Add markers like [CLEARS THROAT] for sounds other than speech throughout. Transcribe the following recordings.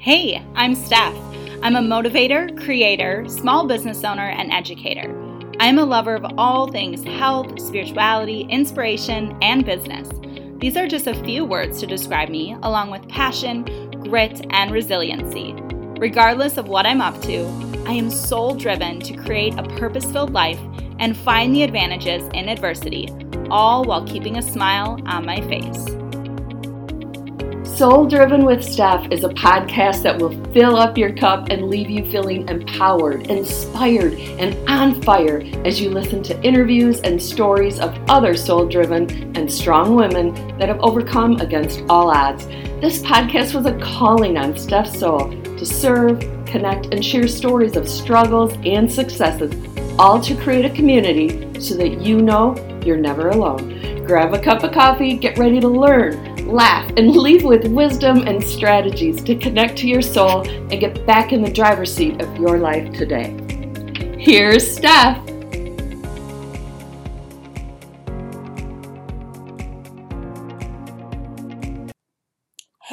Hey, I'm Steph. I'm a motivator, creator, small business owner, and educator. I am a lover of all things health, spirituality, inspiration, and business. These are just a few words to describe me, along with passion, grit, and resiliency. Regardless of what I'm up to, I am soul driven to create a purpose filled life and find the advantages in adversity, all while keeping a smile on my face. Soul Driven with Steph is a podcast that will fill up your cup and leave you feeling empowered, inspired, and on fire as you listen to interviews and stories of other soul driven and strong women that have overcome against all odds. This podcast was a calling on Steph's soul to serve, connect, and share stories of struggles and successes, all to create a community so that you know you're never alone. Grab a cup of coffee, get ready to learn laugh, and [LAUGHS] leave with wisdom and strategies to connect to your soul and get back in the driver's seat of your life today. Here's Steph.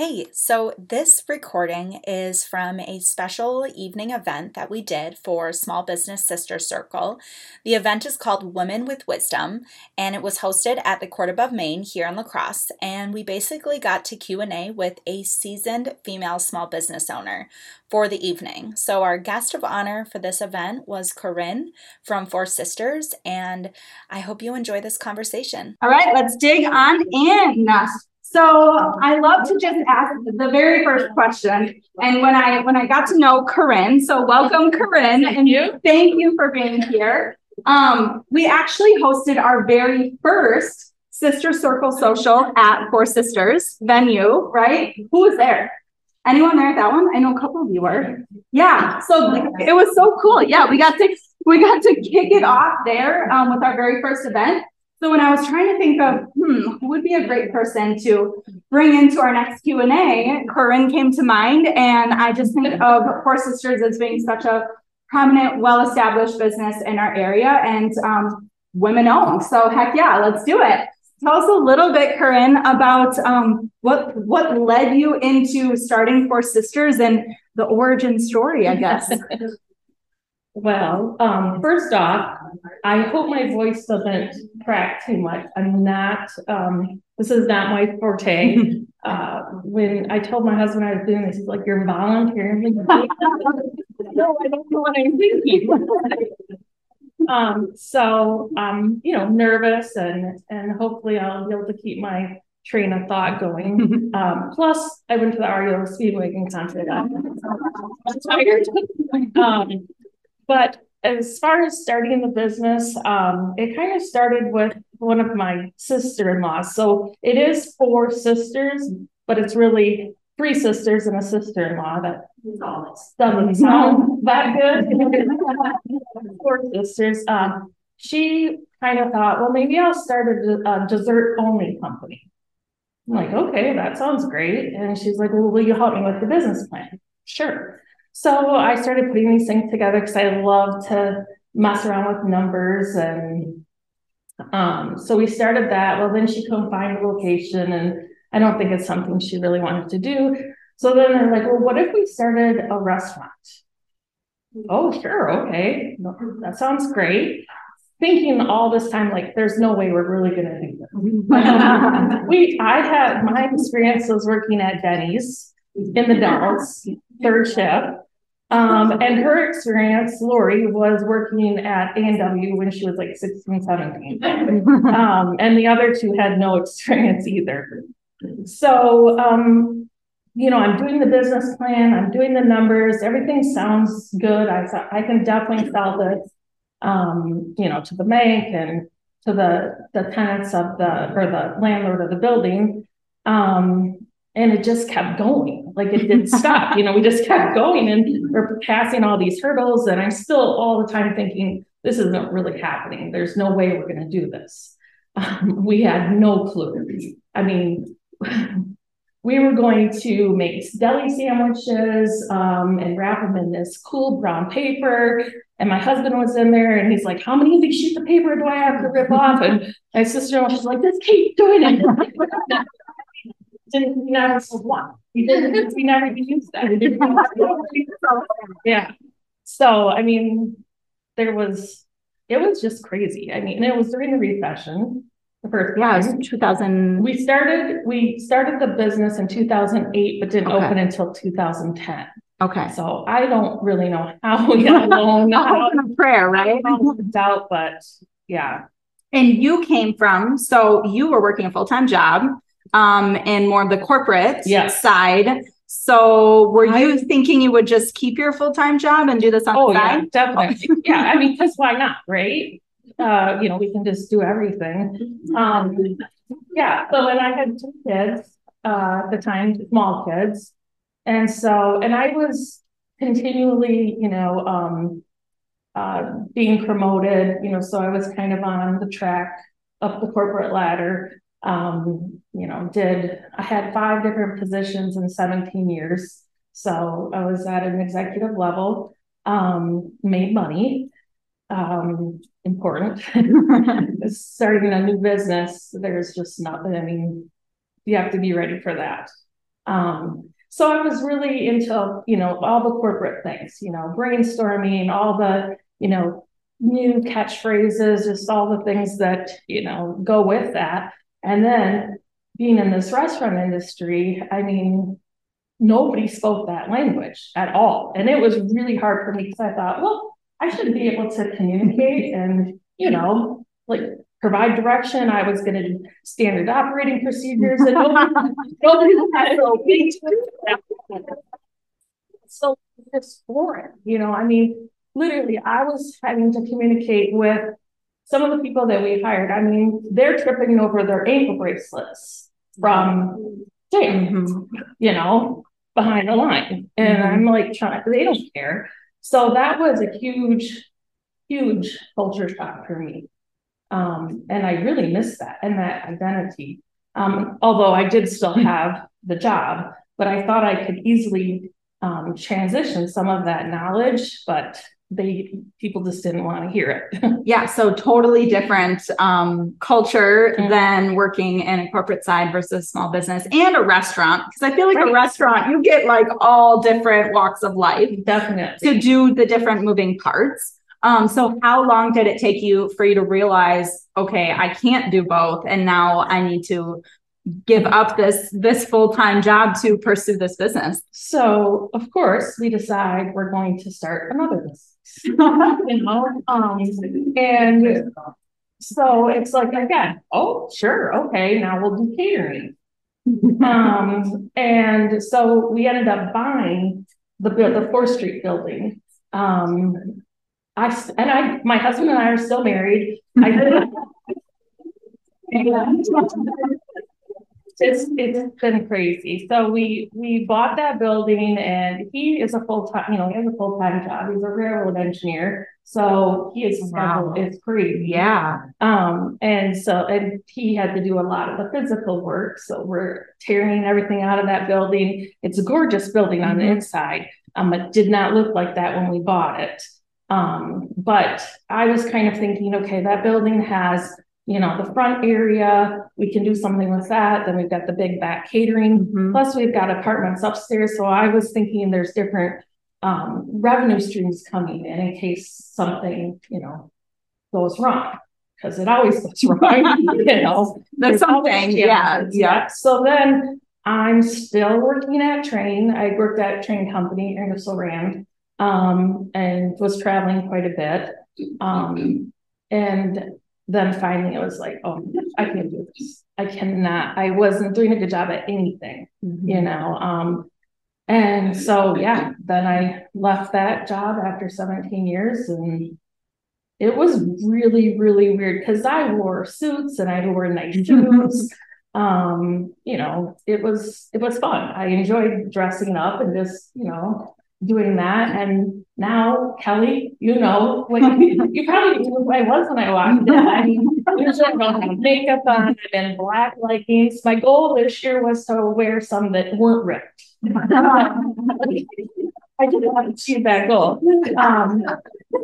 Hey, so this recording is from a special evening event that we did for Small Business Sister Circle. The event is called Women with Wisdom, and it was hosted at the Court Above Main here in La Crosse. And we basically got to Q and A with a seasoned female small business owner for the evening. So our guest of honor for this event was Corynn from Four Sisters, and I hope you enjoy this conversation. All right, let's dig on in. So I love to just ask the very first question. And when I when I got to know Corynn, so welcome Corynn, and you thank you for being here. Um, we actually hosted our very first Sister Circle Social at Four Sisters venue, right? Who was there? Anyone there at that one? I know a couple of you were. Yeah. So it was so cool. Yeah, we got to we got to kick it off there um, with our very first event. So when I was trying to think of hmm, who would be a great person to bring into our next Q and A, Corynn came to mind, and I just think of Four Sisters as being such a prominent, well-established business in our area and um, women-owned. So heck yeah, let's do it. Tell us a little bit, Corynn, about um, what what led you into starting Four Sisters and the origin story, I guess. [LAUGHS] Well, um, first off, I hope my voice doesn't crack too much. I'm not, um, this is not my forte. [LAUGHS] Uh, when I told my husband I was doing this, he's like, You're volunteering. [LAUGHS] no, I don't know what I'm thinking. [LAUGHS] um, so I'm, you know, nervous and and hopefully I'll be able to keep my train of thought going. Um, plus, I went to the REO Speedwagon concert. I'm tired. um, but as far as starting the business, um, it kind of started with one of my sister-in-laws. So it is four sisters, but it's really three sisters and a sister-in-law. That doesn't sound that good. [LAUGHS] four sisters. Um, she kind of thought, well, maybe I'll start a, a dessert-only company. I'm like, okay, that sounds great. And she's like, well, will you help me with the business plan? Sure. So I started putting these things together because I love to mess around with numbers and um, so we started that. Well, then she couldn't find a location, and I don't think it's something she really wanted to do. So then they're like, well, what if we started a restaurant? Oh, sure, okay, that sounds great. Thinking all this time, like, there's no way we're really going to do this. [LAUGHS] we, I had my experience was working at Denny's in the Dells, third shift. Um, and her experience, Lori, was working at A&W when she was like 16, 17. [LAUGHS] um, and the other two had no experience either. So, um, you know, I'm doing the business plan, I'm doing the numbers, everything sounds good. I, I can definitely sell this, um, you know, to the bank and to the, the tenants of the, or the landlord of the building. Um, and it just kept going like it didn't stop you know we just kept going and we're passing all these hurdles and i'm still all the time thinking this isn't really happening there's no way we're going to do this um, we had no clue i mean we were going to make deli sandwiches um, and wrap them in this cool brown paper and my husband was in there and he's like, How many of these sheets of paper do I have to rip off? And my sister was like, Just keep doing it. [LAUGHS] didn't, we never sold one. We didn't, we never even used that. [LAUGHS] Yeah. So, I mean, there was, it was just crazy. I mean, it was during the recession. The first Yeah, time. it's two thousand. We started, we started the business in two thousand eight, but didn't Okay. open until two thousand ten. Okay. So I don't really know how we got along, how Open prayer, right? it all worked out, but yeah. And you came from, so you were working a full-time job, um, in more of the corporate side. So were you thinking you would just keep your full-time job and do this on Oh, the yeah, side? definitely. Yeah, I mean, because why not, right? Uh, you know, we can just do everything. Um, yeah, so when I had two kids, uh, at the time, small kids. And so, and I was continually, you know, um, uh, being promoted, you know, so I was kind of on the track up the corporate ladder. Um, you know, did, I had five different positions in seventeen years. So I was at an executive level, um, made money. Um, important. [LAUGHS] Starting a new business, there's just nothing, I mean, you have to be ready for that. Um, so I was really into, you know, all the corporate things, you know, brainstorming, all the, you know, new catchphrases, just all the things that, you know, go with that. And then being in this restaurant industry, I mean, nobody spoke that language at all. And it was really hard for me because I thought, well, I should be able to communicate and, you know, like provide direction. I was going to do standard operating procedures and nobody, [LAUGHS] nobody had. So it's foreign, you know, I mean, literally, I was having to communicate with some of the people that we hired. I mean, they're tripping over their ankle bracelets from Mhm. you know, behind the line. And I'm like trying, they don't care. So that was a huge, huge culture shock for me. Um, and I really missed that and that identity. Um, although I did still have the job, but I thought I could easily um, transition some of that knowledge, but they people just didn't want to hear it. [LAUGHS] Yeah, so totally different um culture Mhm. than working in a corporate side versus small business and a restaurant. Because I feel like a restaurant, you get like all different walks of life Definitely. to do the different moving parts. Um, so how long did it take you for you to realize, okay, I can't do both, and now I need to give up this this full-time job to pursue this business? So of course, we decide we're going to start another business. [LAUGHS] You know, um, and so it's like again, oh, sure, okay, now we'll do catering. Um, and so we ended up buying the the Fourth Street building. Um, I and I, my husband and I are still married. I [LAUGHS] It's, it's been crazy. So we, we bought that building and he is a full-time, you know, he has a full-time job. He's a railroad engineer. So he is, Wow. it's crazy. Yeah. Um, and so, and he had to do a lot of the physical work. So we're tearing everything out of that building. It's a gorgeous building on the Mhm. inside. Um, it did not look like that when we bought it. Um, but I was kind of thinking, okay, that building has, you know, the front area, we can do something with that. Then we've got the big back catering. Mhm. Plus, we've got apartments upstairs. So I was thinking there's different um, revenue streams coming in in case something, you know, goes wrong. Because it always goes wrong, [LAUGHS] you know. There's something, yeah, yeah. So then I'm still working at Trane. I worked at Trane Company, Ingersoll Rand, um, and was traveling quite a bit. Um, and then finally it was like, oh, I can't do this. I cannot. I wasn't doing a good job at anything, you know. Um, and so yeah, then I left that job after 17 years and it was really, really weird because I wore suits and I wore nice [LAUGHS] shoes. um, you know, it was it was fun. I enjoyed dressing up and just, you know, doing that. And now, Kelly, you know, what [LAUGHS] you probably knew who I was when I walked in. [LAUGHS] I mean, usually I don't have makeup on, in black leggings. My goal this year was to wear some that weren't ripped. [LAUGHS] I did not want to achieve that goal. Um,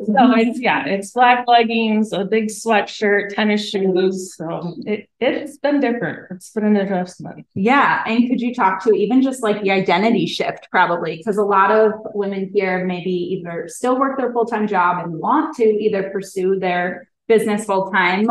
So it's, yeah, it's black leggings, a big sweatshirt, tennis shoes. So it, it's been different. It's been an adjustment. Yeah. And could you talk to even just like the identity shift, probably? Because a lot of women here maybe either still work their full time job and want to either pursue their business full time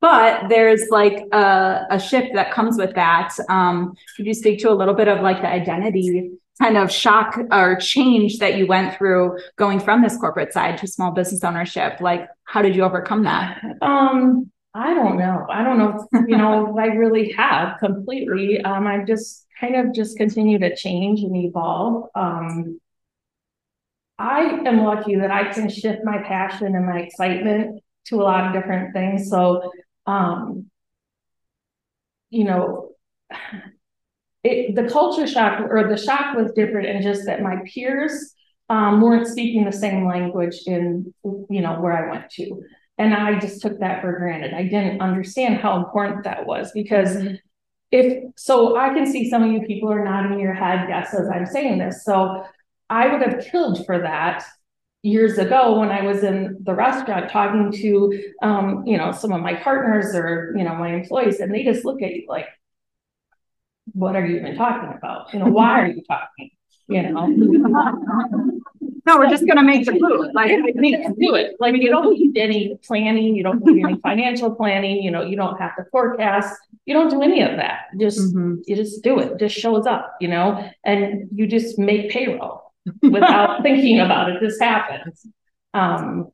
but there's like a, a shift that comes with that. Um, could you speak to a little bit of like the identity kind of shock or change that you went through going from this corporate side to small business ownership? Like, how did you overcome that? Um, I don't know. I don't know. If, you know, I really have completely. Um, I've just kind of just continue to change and evolve. Um, I am lucky that I can shift my passion and my excitement to a lot of different things. So um, you know, it, the culture shock or the shock was different and just that my peers um, weren't speaking the same language in, you know, where I went to. And I just took that for granted. I didn't understand how important that was because mm-hmm. if so, I can see some of you people are nodding your head, yes, as I'm saying this. So I would have killed for that years ago when I was in the restaurant talking to, um, you know, some of my partners or, you know, my employees, and they just look at you like, what are you even talking about? You know, why are [LAUGHS] you talking? You know, [LAUGHS] no, we're just going to make the food. Like, do it. Like, you don't need any planning. You don't need any financial planning. You know, you don't have to forecast. You don't do any of that. Just, mm-hmm. you just do it. Just shows up, you know, and you just make payroll [LAUGHS] without thinking about it. This happens. Um,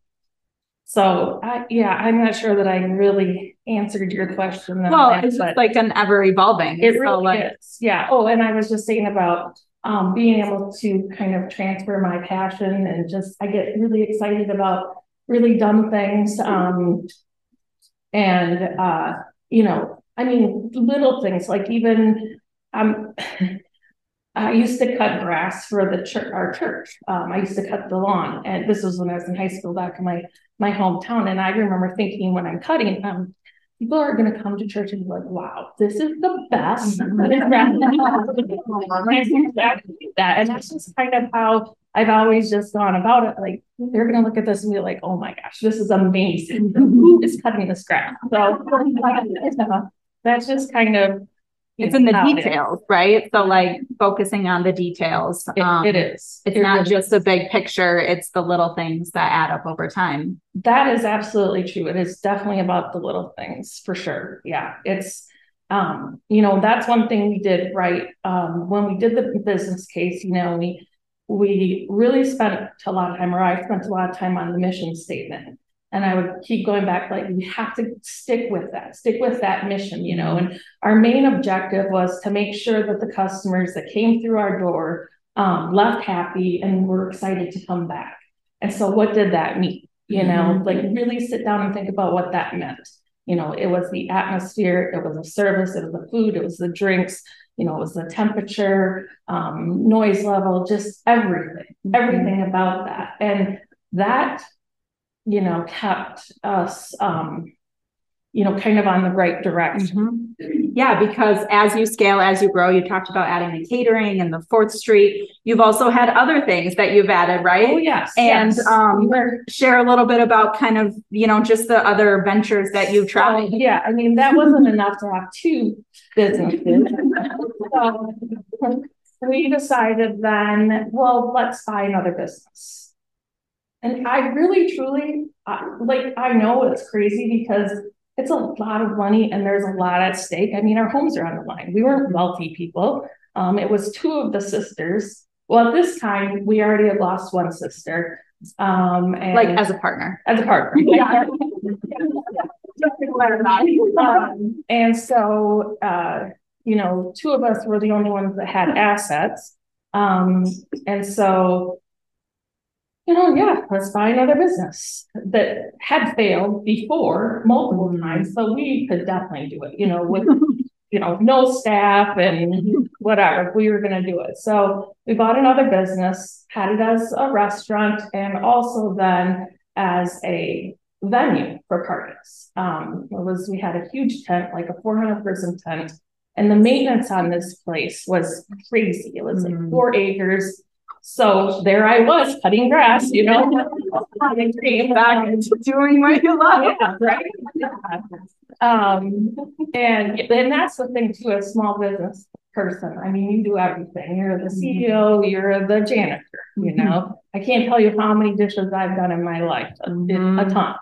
so I, yeah, I'm not sure that I really answered your question. Well, that, it's like an ever evolving. It really like, is. Yeah. Oh, and I was just saying about um, being able to kind of transfer my passion and just I get really excited about really dumb things. Um, and uh, you know, I mean, little things like even um [LAUGHS] I used to cut grass for the church, our church. Um, I used to cut the lawn, and this was when I was in high school back in my my hometown. And I remember thinking when I'm cutting, um, people are going to come to church and be like, "Wow, this is the best." [LAUGHS] [LAUGHS] that, and that's just kind of how I've always just gone about it. Like they're going to look at this and be like, "Oh my gosh, this is amazing! [LAUGHS] Who is cutting this grass?" So that's just kind of it's in the details, right? So like focusing on the details. It, um, it is. It's it not really just is. the big picture, it's the little things that add up over time. That is absolutely true. It is definitely about the little things for sure. Yeah. It's um, you know, that's one thing we did right. Um, when we did the business case, you know, we we really spent a lot of time, or I spent a lot of time on the mission statement and I would keep going back, like, we have to stick with that, stick with that mission, you know. And our main objective was to make sure that the customers that came through our door um, left happy and were excited to come back. And so, what did that mean? You know, mm-hmm. like really sit down and think about what that meant. You know, it was the atmosphere, it was the service, it was the food, it was the drinks, you know, it was the temperature, um, noise level, just everything, mm-hmm. everything about that. And that you know, kept us, um, you know, kind of on the right direction. Mm-hmm. Yeah, because as you scale, as you grow, you talked about adding the catering and the Fourth Street. You've also had other things that you've added, right? Oh yes, and yes. Um, share a little bit about kind of you know just the other ventures that you've tried. So, yeah, I mean that wasn't enough to have two businesses. [LAUGHS] so we decided then, well, let's buy another business. And I really, truly, uh, like, I know it's crazy because it's a lot of money and there's a lot at stake. I mean, our homes are on the line. We weren't wealthy people. Um, it was two of the sisters. Well, at this time, we already had lost one sister. Um, and like as a partner, as a partner. [LAUGHS] Yeah. um, [LAUGHS] and so, uh, you know, two of us were the only ones that had assets. Um, and so you know, yeah, let's buy another business that had failed before multiple mm-hmm. times. So we could definitely do it, you know, with, [LAUGHS] you know, no staff and whatever, we were going to do it. So we bought another business, had it as a restaurant and also then as a venue for parties. Um, it was, we had a huge tent, like a 400 person tent. And the maintenance on this place was crazy. It was like mm-hmm. four acres so there I was cutting grass, you know. and [LAUGHS] came back to doing what you love. yeah, right. Yeah. Um, and and that's the thing too, a small business person. I mean, you do everything. You're the CEO, you're the janitor, you know. I can't tell you how many dishes I've done in my life, a, a ton.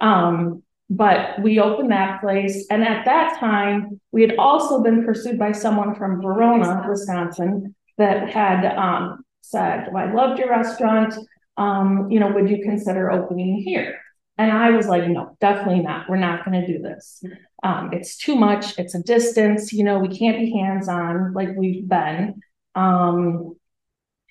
Um, but we opened that place, and at that time, we had also been pursued by someone from Verona, Wisconsin, that had um, said, well, I loved your restaurant. Um, you know, would you consider opening here? And I was like, no, definitely not. We're not going to do this. Um, it's too much. It's a distance. You know, we can't be hands on like we've been. Um,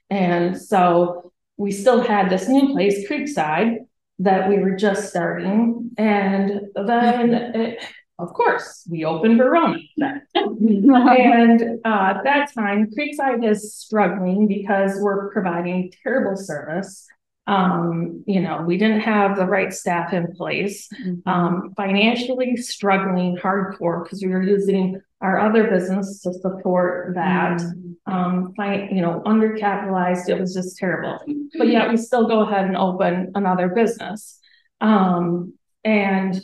and so we still had this new place, Creekside, that we were just starting. And then, it, of course, we opened Verona. [LAUGHS] and uh, at that time, Creekside is struggling because we're providing terrible service. Um, you know, we didn't have the right staff in place, um, financially struggling hardcore because we were using our other business to support that. Um, fi- you know, undercapitalized, it was just terrible. But yet we still go ahead and open another business. Um, and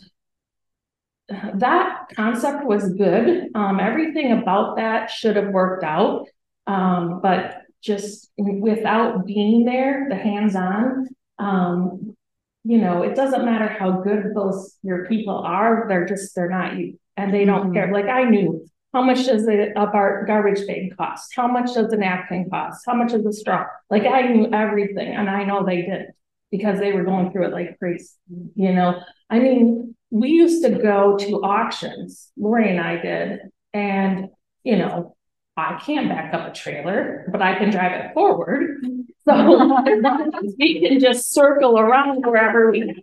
that concept was good. Um, everything about that should have worked out. Um, but just without being there, the hands-on, um, you know, it doesn't matter how good those your people are, they're just they're not you and they don't care. Like I knew how much does a, a bar, garbage bag cost? How much does a napkin cost? How much is a straw? Like I knew everything and I know they didn't because they were going through it like crazy. You know, I mean, we used to go to auctions, Lori and I did, and you know, I can't back up a trailer, but I can drive it forward. So [LAUGHS] we can just circle around wherever we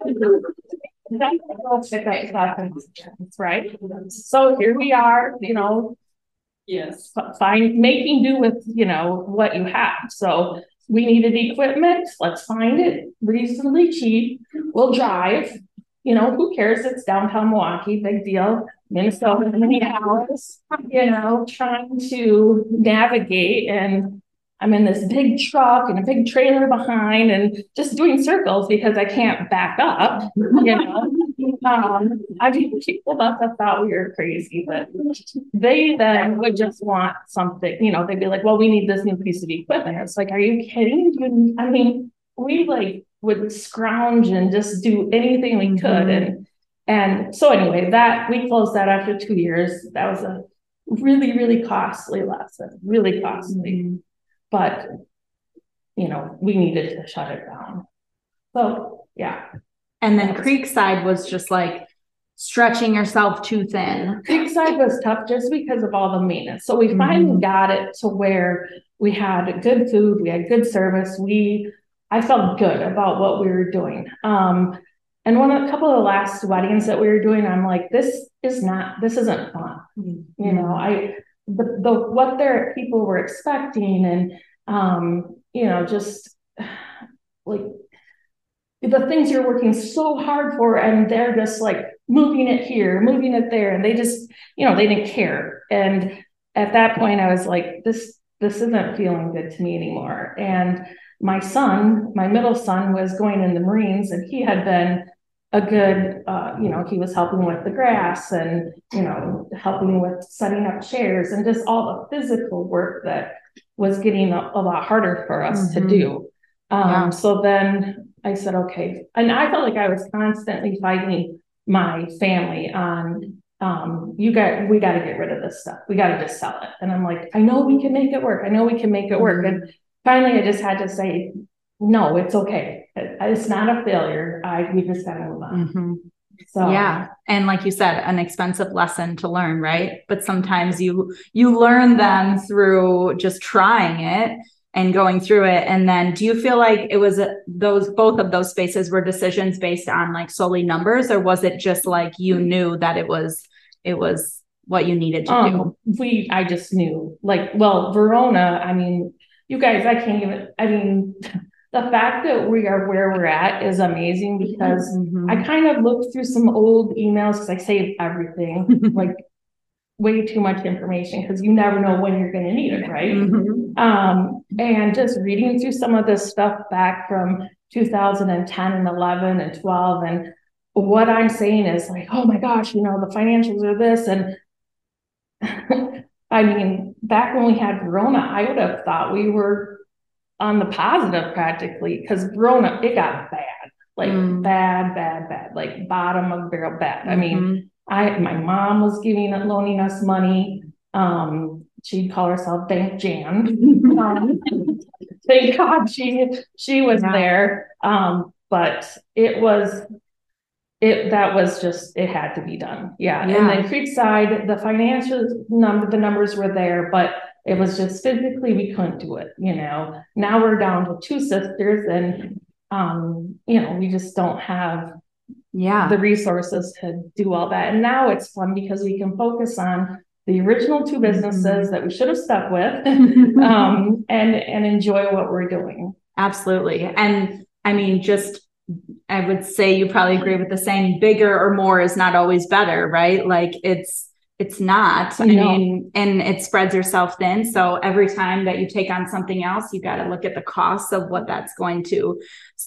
that's right. So here we are, you know. Yes. Find making do with, you know, what you have. So we needed equipment. Let's find it reasonably cheap. We'll drive. You know, who cares? It's downtown Milwaukee, big deal. Minnesota, Minneapolis, you know, trying to navigate and I'm in this big truck and a big trailer behind and just doing circles because I can't back up, you know. [LAUGHS] um, I mean, people must have thought we were crazy, but they then would just want something, you know, they'd be like, well, we need this new piece of equipment. It's like, are you kidding? You, I mean, we like would scrounge and just do anything we could. Mm-hmm. And and so anyway, that we closed that after two years. That was a really, really costly lesson, really costly mm-hmm. but you know, we needed to shut it down. So yeah. And then Creekside was just like stretching yourself too thin. Creekside was tough just because of all the maintenance. So we finally mm-hmm. got it to where we had good food, we had good service. We I felt good about what we were doing. Um, and one a couple of the last weddings that we were doing, I'm like, this is not, this isn't fun. Mm-hmm. You know, I the, the what their people were expecting and um, you know, just [SIGHS] like the things you're working so hard for and they're just like moving it here, moving it there. And they just, you know, they didn't care. And at that point I was like, this, this isn't feeling good to me anymore. And my son, my middle son was going in the Marines and he had been a good, uh, you know, he was helping with the grass and, you know, helping with setting up chairs and just all the physical work that was getting a, a lot harder for us mm-hmm. to do. Um, yeah. So then I said, okay. And I felt like I was constantly fighting my family on, um, you got, we got to get rid of this stuff. We got to just sell it. And I'm like, I know we can make it work. I know we can make it work. Mm-hmm. And finally, I just had to say, no, it's okay. It's not a failure. I we just gotta move on. Mm-hmm. So yeah, and like you said, an expensive lesson to learn, right? But sometimes you you learn them through just trying it and going through it. And then, do you feel like it was a, those both of those spaces were decisions based on like solely numbers, or was it just like you knew that it was it was what you needed to um, do? We I just knew like well Verona. I mean, you guys, I can't even. I mean the fact that we are where we're at is amazing because mm-hmm. I kind of looked through some old emails because I save everything, [LAUGHS] like way too much information because you never know when you're going to need it, right? Mm-hmm. Um, and just reading through some of this stuff back from 2010 and 11 and 12 and what I'm saying is like, oh my gosh, you know, the financials are this. And [LAUGHS] I mean, back when we had Verona, I would have thought we were on the positive practically because Verona, it got bad, like mm. bad, bad, bad, like bottom of the barrel bad. I mean, mm-hmm. I my mom was giving loaning us money. Um, she'd call herself Bank Jan. [LAUGHS] um, thank God she she was yeah. there. Um, but it was it that was just it had to be done. Yeah. yeah. And then Creekside, the financial number, the numbers were there, but it was just physically we couldn't do it, you know. Now we're down to two sisters and um, you know, we just don't have yeah the resources to do all that. And now it's fun because we can focus on the original two businesses mm-hmm. that we should have stuck with [LAUGHS] um, and and enjoy what we're doing. Absolutely. And I mean, just I would say you probably agree with the saying bigger or more is not always better, right? Like it's it's not. I mean, and it spreads yourself thin. So every time that you take on something else, you got to look at the costs of what that's going to,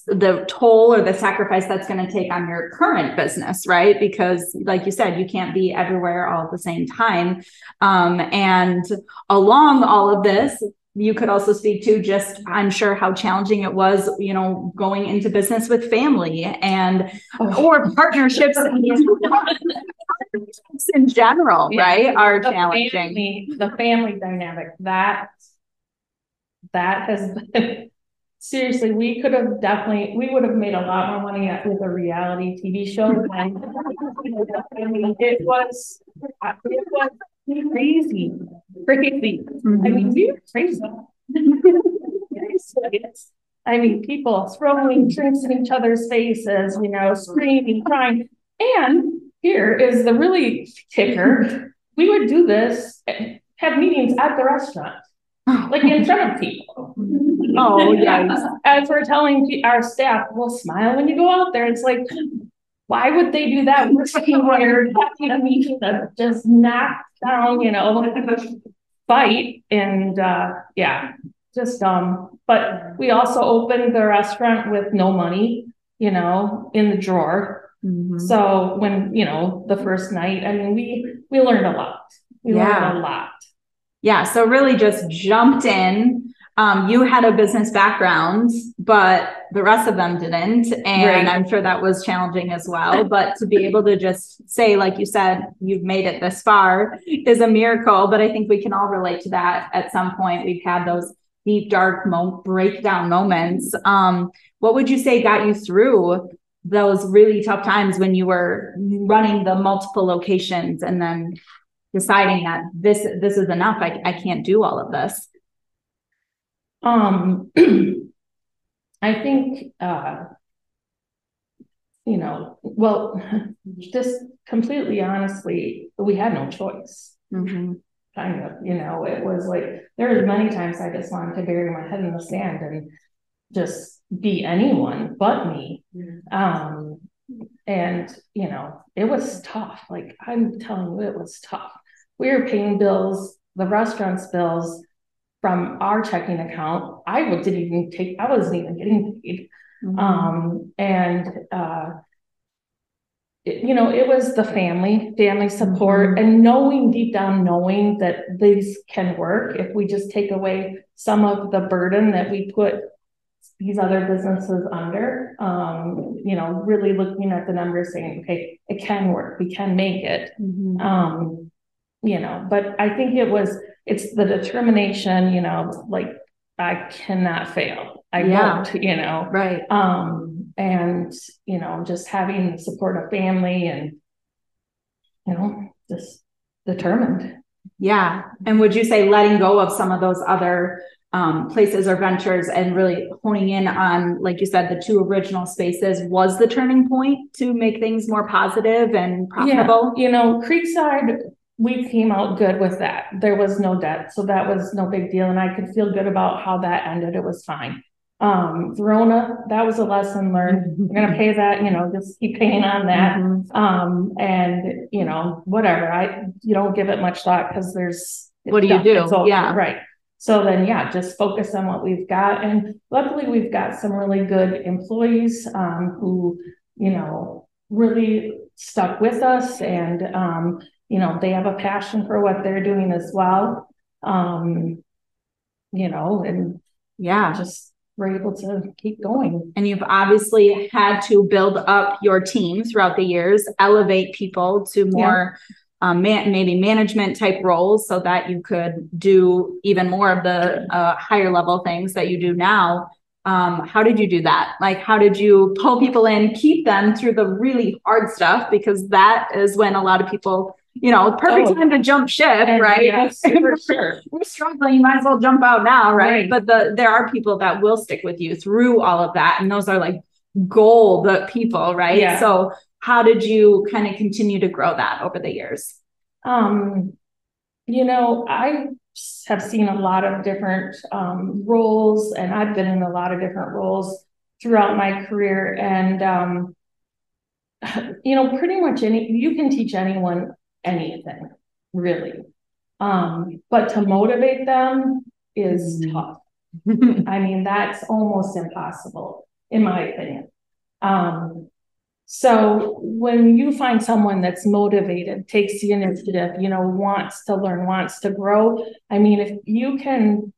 the toll or the sacrifice that's going to take on your current business, right? Because, like you said, you can't be everywhere all at the same time. Um, and along all of this, you could also speak to just i'm sure how challenging it was you know going into business with family and oh. or partnerships [LAUGHS] in general yeah. right are the challenging family, the family dynamic that that has been [LAUGHS] seriously we could have definitely we would have made a lot more money with a reality tv show i mean [LAUGHS] it was it was crazy, crazy. Mm-hmm. I mean, were crazy. [LAUGHS] I mean, people throwing drinks in each other's faces, you know, screaming, crying. And here is the really kicker. We would do this, have meetings at the restaurant, like in front of people. Oh, yes. [LAUGHS] As we're telling our staff, we'll smile when you go out there. It's like, why would they do that? We're sitting here having a meeting that just knock down, you know, [LAUGHS] fight. And uh, yeah, just um, but we also opened the restaurant with no money, you know, in the drawer. Mm-hmm. So when, you know, the first night, I mean, we we learned a lot. We yeah. learned a lot. Yeah. So really just jumped in um, you had a business background, but the rest of them didn't. And right. I'm sure that was challenging as well. [LAUGHS] But to be able to just say, like you said, you've made it this far is a miracle. But I think we can all relate to that at some point. We've had those deep, dark mo- breakdown moments. Um, what would you say got you through those really tough times when you were running the multiple locations and then deciding that this this is enough I, I can't do all of this um, [CLEARS THROAT] I think, uh, you know, well, [LAUGHS] just completely honestly, we had no choice. Mm-hmm. Kind of, you know, it was like there was many times I just wanted to bury my head in the sand and just be anyone but me. Mm-hmm. Um, and you know, it was tough. Like I'm telling you, it was tough. We were paying bills, the restaurant's bills, from our checking account. I didn't even take, I wasn't even getting paid. Mm-hmm. Um, and, uh, it, you know, it was the family, family support, mm-hmm. and knowing deep down, knowing that these can work if we just take away some of the burden that we put these other businesses under. Um, you know, really looking at the numbers, saying, okay, it can work, we can make it. Mm-hmm. Um, you know, but I think it was it's the determination, you know, like I cannot fail. I yeah. won't, you know. Right. Um, and you know, just having the support of family and you know, just determined. Yeah. And would you say letting go of some of those other um, places or ventures and really honing in on, like you said, the two original spaces was the turning point to make things more positive and profitable? Yeah. You know, Creekside we came out good with that. There was no debt, so that was no big deal, and I could feel good about how that ended. It was fine. Um, Verona, that was a lesson learned. [LAUGHS] We're gonna pay that, you know, just keep paying on that. Mm-hmm. Um, and you know, whatever. I you don't give it much thought because there's what do you do? yeah, right. So then, yeah, just focus on what we've got. And luckily, we've got some really good employees um, who, you know, really stuck with us and, um, you know, they have a passion for what they're doing as well. Um, you know, and yeah, just we're able to keep going. And you've obviously had to build up your team throughout the years, elevate people to more yeah um, man, maybe management type roles so that you could do even more of the uh, higher level things that you do now. Um, how did you do that? Like, how did you pull people in, keep them through the really hard stuff? Because that is when a lot of people, you know, perfect oh. time to jump ship, and, right? Yes, [LAUGHS] for sure. We're [LAUGHS] struggling. You might as well jump out now, right? right? But the there are people that will stick with you through all of that, and those are like gold people, right? Yeah. So how did you kind of continue to grow that over the years? Um, you know, I have seen a lot of different um, roles, and I've been in a lot of different roles throughout my career. And, um, [SIGHS] you know, pretty much any, you can teach anyone anything, really. Um, but to motivate them is mm-hmm. tough. [LAUGHS] I mean, that's almost impossible, in my opinion. Um, so when you find someone that's motivated, takes the initiative, you know, wants to learn, wants to grow, I mean, if you can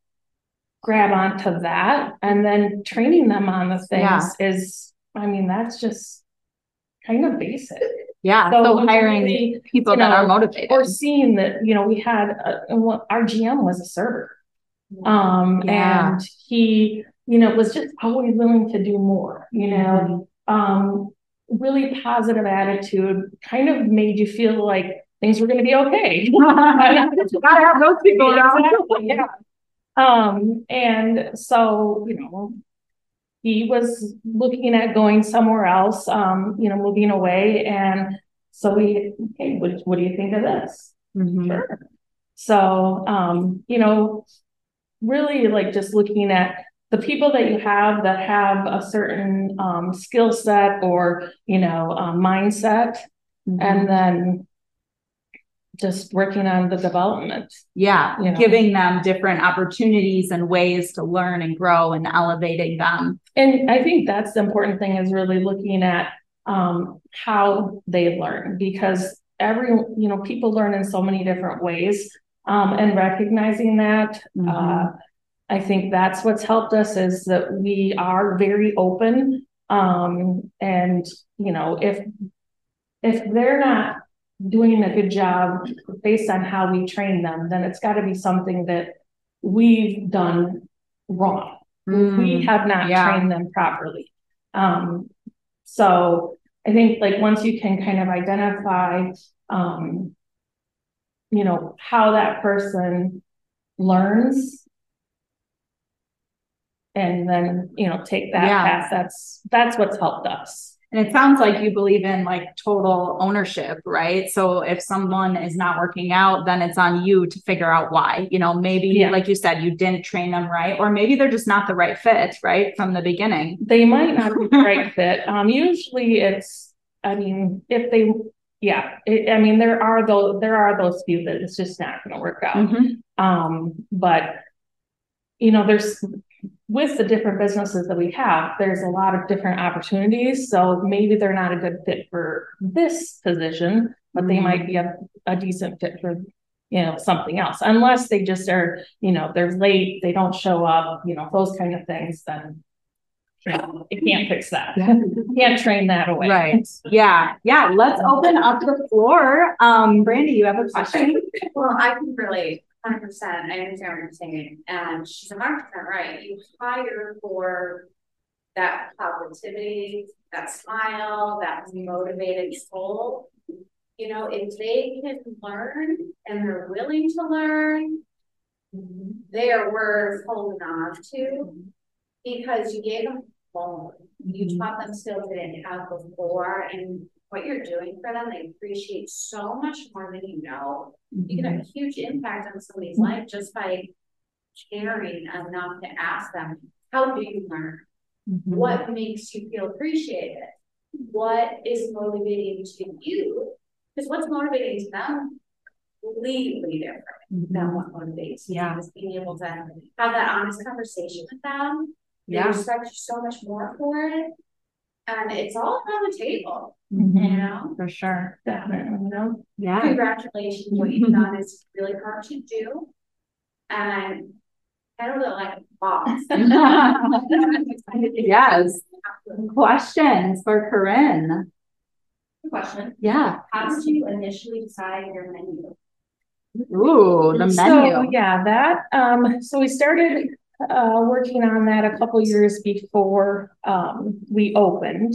grab onto that and then training them on the things yeah. is, I mean, that's just kind of basic. Yeah. So, so hiring really, people that know, are motivated. Or seeing that, you know, we had a, our GM was a server. Um, yeah. and he, you know, was just always willing to do more, you know. Mm-hmm. Um, really positive attitude kind of made you feel like things were going to be okay. you [LAUGHS] [LAUGHS] gotta have those people around. yeah. Um, and so, you know, he was looking at going somewhere else, um, you know, moving away. And so we, hey, what, what do you think of this? Mm-hmm. Sure. So, um, you know, really like just looking at the people that you have that have a certain um, skill set or you know um, mindset mm-hmm. and then just working on the development yeah you know? giving them different opportunities and ways to learn and grow and elevating them and i think that's the important thing is really looking at um, how they learn because every you know people learn in so many different ways um, and recognizing that mm-hmm. uh, I think that's what's helped us is that we are very open. Um, and you know, if if they're not doing a good job based on how we train them, then it's got to be something that we've done wrong. Mm, we have not yeah. trained them properly. Um, so I think like once you can kind of identify, um, you know, how that person learns and then you know take that yeah. path that's that's what's helped us and it sounds like you believe in like total ownership right so if someone is not working out then it's on you to figure out why you know maybe yeah. like you said you didn't train them right or maybe they're just not the right fit right from the beginning they might not be the right fit um usually it's i mean if they yeah it, i mean there are those there are those few that it's just not going to work out mm-hmm. um but you know there's with the different businesses that we have, there's a lot of different opportunities. So maybe they're not a good fit for this position, but they might be a, a decent fit for you know something else. Unless they just are you know they're late they don't show up you know those kind of things then it can't fix that. Yeah. you can't train that away. Right. Yeah. Yeah. Let's open up the floor. Um brandy you have a question? Well i can relate hundred percent. I understand what you're saying. And she's a hundred percent right. You hire for that positivity, that smile, that motivated soul. You know, if they can learn and they're willing to learn, they are worth holding on to because you gave them home. You mm-hmm. taught them skills they didn't have before, and what you're doing for them, they appreciate so much more than you know. You can have a huge impact on somebody's life just by caring enough to ask them, how do you learn? Mm-hmm. What makes you feel appreciated? What is motivating to you? Because what's motivating to them completely different than what motivates you. Yeah. Just being able to have that honest conversation with them. They Yeah. respect you so much more for it. And it's all on the table, Mhm. you know? For sure. Definitely, you know? Yeah. Congratulations, what you've done is really hard to do. And I don't know, like, boss. [LAUGHS] [LAUGHS] Yes. Questions for Corynn? Question, Yeah. how did you initially decide your menu? Ooh, the So, menu. yeah, that, um, so we started, uh, working on that a couple years before, um, we opened.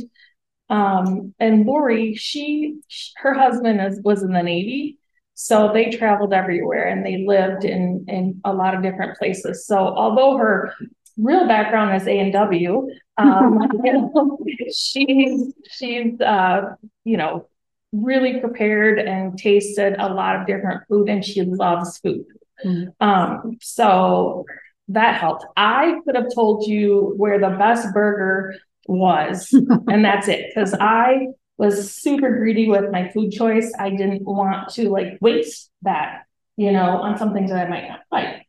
Um, and Lori, she, her husband is, was in the Navy. So they traveled everywhere and they lived in, in a lot of different places. So although her real background is A and W, um, you [LAUGHS] know, [LAUGHS] she's, she's, uh, you know, really prepared and tasted a lot of different food and she loves food. Mhm. Um, so that helped. I could have told you where the best burger was, and that's it. Cause I was super greedy with my food choice. I didn't want to like waste that, you know, on something that I might not like.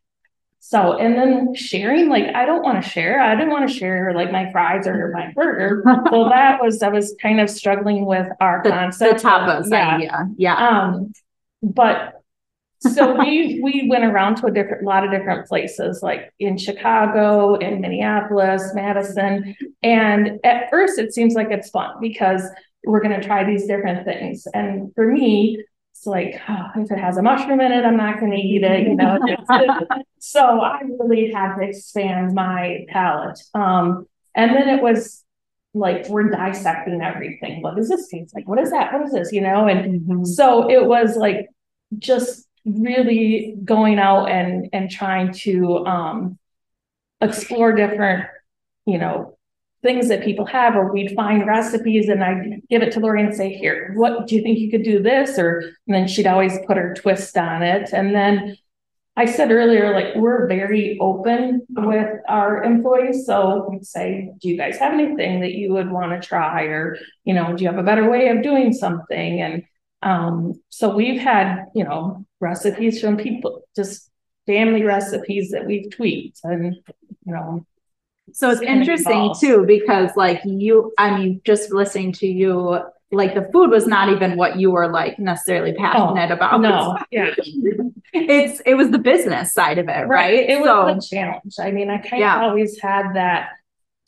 So, and then sharing, like, I don't want to share. I didn't want to share like my fries or my burger. [LAUGHS] well, that was, I was kind of struggling with our The, the concept. of- tapas Yeah. idea. Yeah. Um, but so we we went around to a different lot of different places, like in Chicago, in Minneapolis, Madison. And at first it seems like it's fun because we're gonna try these different things. And for me, it's like, oh, if it has a mushroom in it, I'm not gonna eat it, you know. [LAUGHS] so I really had to expand my palate. Um, and then it was like we're dissecting everything. What does this taste like? What is that? What is this? You know, and Mhm. so it was like just really going out and and trying to um explore different, you know, things that people have, or we'd find recipes and I'd give it to Lori and say, here, what do you think you could do this? Or and then she'd always put her twist on it. And then I said earlier, like we're very open with our employees. So we'd say, do you guys have anything that you would want to try? Or, you know, do you have a better way of doing something? And um, so we've had, you know, recipes from people, just family recipes that we've tweaked and, you know, So it's interesting too, because like you, I mean, just listening to you, like the food was not even what you were like necessarily passionate about. Oh, no, [LAUGHS] yeah. It's, it was the business side of it, right? It So, was a challenge. I mean, I kind of Yeah. always had that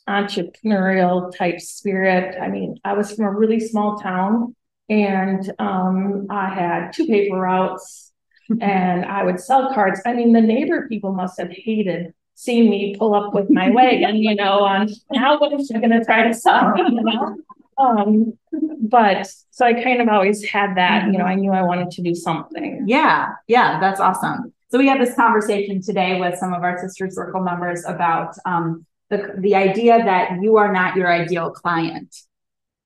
entrepreneurial type spirit. I mean, I was from a really small town and um, I had two paper routes and I would sell cards. I mean, the neighbor people must have hated seeing me pull up with my wagon, you know, on how what is she gonna try to sell, you know? Um, but so I kind of always had that, you know, I knew I wanted to do something. yeah, yeah, that's awesome. So we had this conversation today with some of our sister circle members about, um, the, the idea that you are not your ideal client.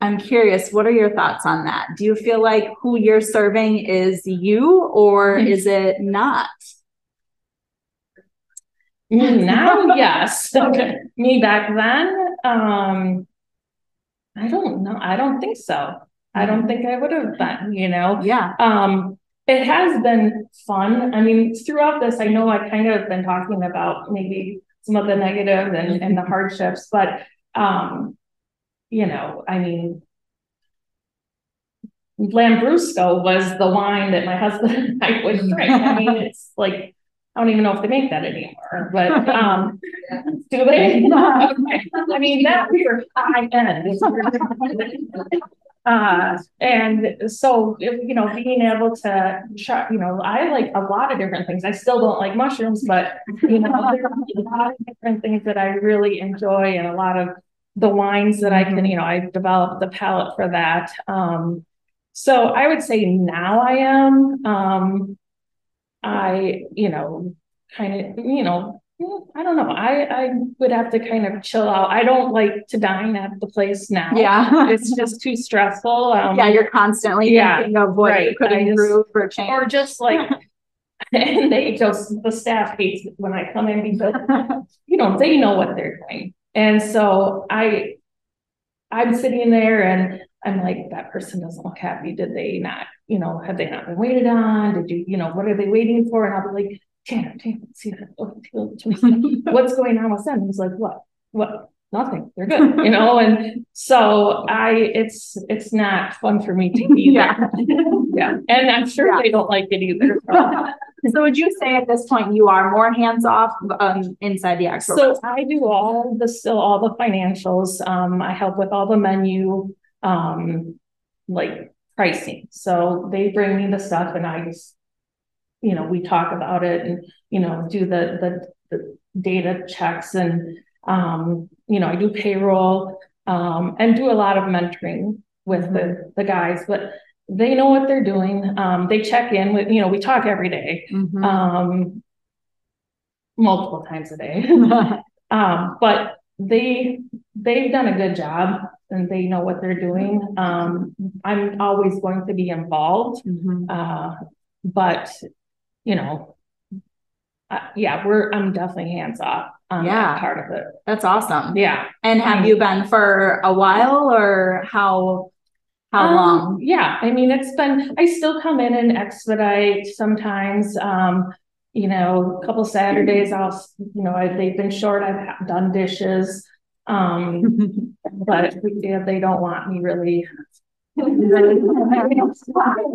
I'm curious, what are your thoughts on that? Do you feel like who you're serving is you or Mhm. is it not? Now, [LAUGHS] yes. Okay. Me back then, um, I don't know. I don't think so. I don't think I would have been, you know. Yeah. Um, it has been fun. I mean, throughout this, I know I kind of been talking about maybe some of the negative and, and the hardships, but um, you know, I mean, Lambrusco was the wine that my husband and I would drink. I mean, it's like I don't even know if they make that anymore, but [LAUGHS] um, do they? Okay. [LAUGHS] I mean, that we were high end. [LAUGHS] Uh, and so, you know, being able to try, you know, I like a lot of different things. I still don't like mushrooms, but you know, there are a lot of different things that I really enjoy and a lot of the wines that I can, you know, I've developed the palate for that. Um, so I would say now I am, um, I, you know, kind of, you know, I don't know. I, I would have to kind of chill out. I don't like to dine at the place now. Yeah. [LAUGHS] It's just too stressful. Um, Yeah, you're constantly Yeah, thinking of what you could I just- improve or change. or just like, [LAUGHS] [LAUGHS] and they just, the staff hates it when I come in because, you know, they know what they're doing. And so I, I'm sitting there and I'm like, that person doesn't look happy. Did they not, you know, have they not been waited on? Did you, you know, what are they waiting for? And I'll be like, Tanner, Tanner, see that. [LAUGHS] What's going on with them? He's like, what? What? Nothing. They're good, you know. [LAUGHS] And so I, it's it's not fun for me to be [LAUGHS] Yeah. [LAUGHS] yeah, and I'm sure Yeah. they don't like it either. so. So would you say at this point you are more hands off um inside the actual? So I do all the, still all the financials. Um, I help with all the menu, um, like pricing. So they bring me the stuff and I just, you know, we talk about it and, you know, do the, the, the data checks and, um, you know, I do payroll, um, and do a lot of mentoring with the, the guys, but they know what they're doing. Um, they check in with, you know, we talk every day, Mhm. um, multiple times a day. [LAUGHS] [LAUGHS] Um, but they, they've done a good job and they know what they're doing. Um, I'm always going to be involved, Mhm. uh, but, you know, uh, yeah, we're, I'm definitely hands off on Yeah. that part of it. That's awesome. Yeah. And have you been for a while or how, how Um, long? Yeah, I mean, it's been, I still come in and expedite sometimes, um, you know, a couple Saturdays, I'll, you know, I- they've been short, I've done dishes. Um, [LAUGHS] but yeah, they don't want me really. [LAUGHS]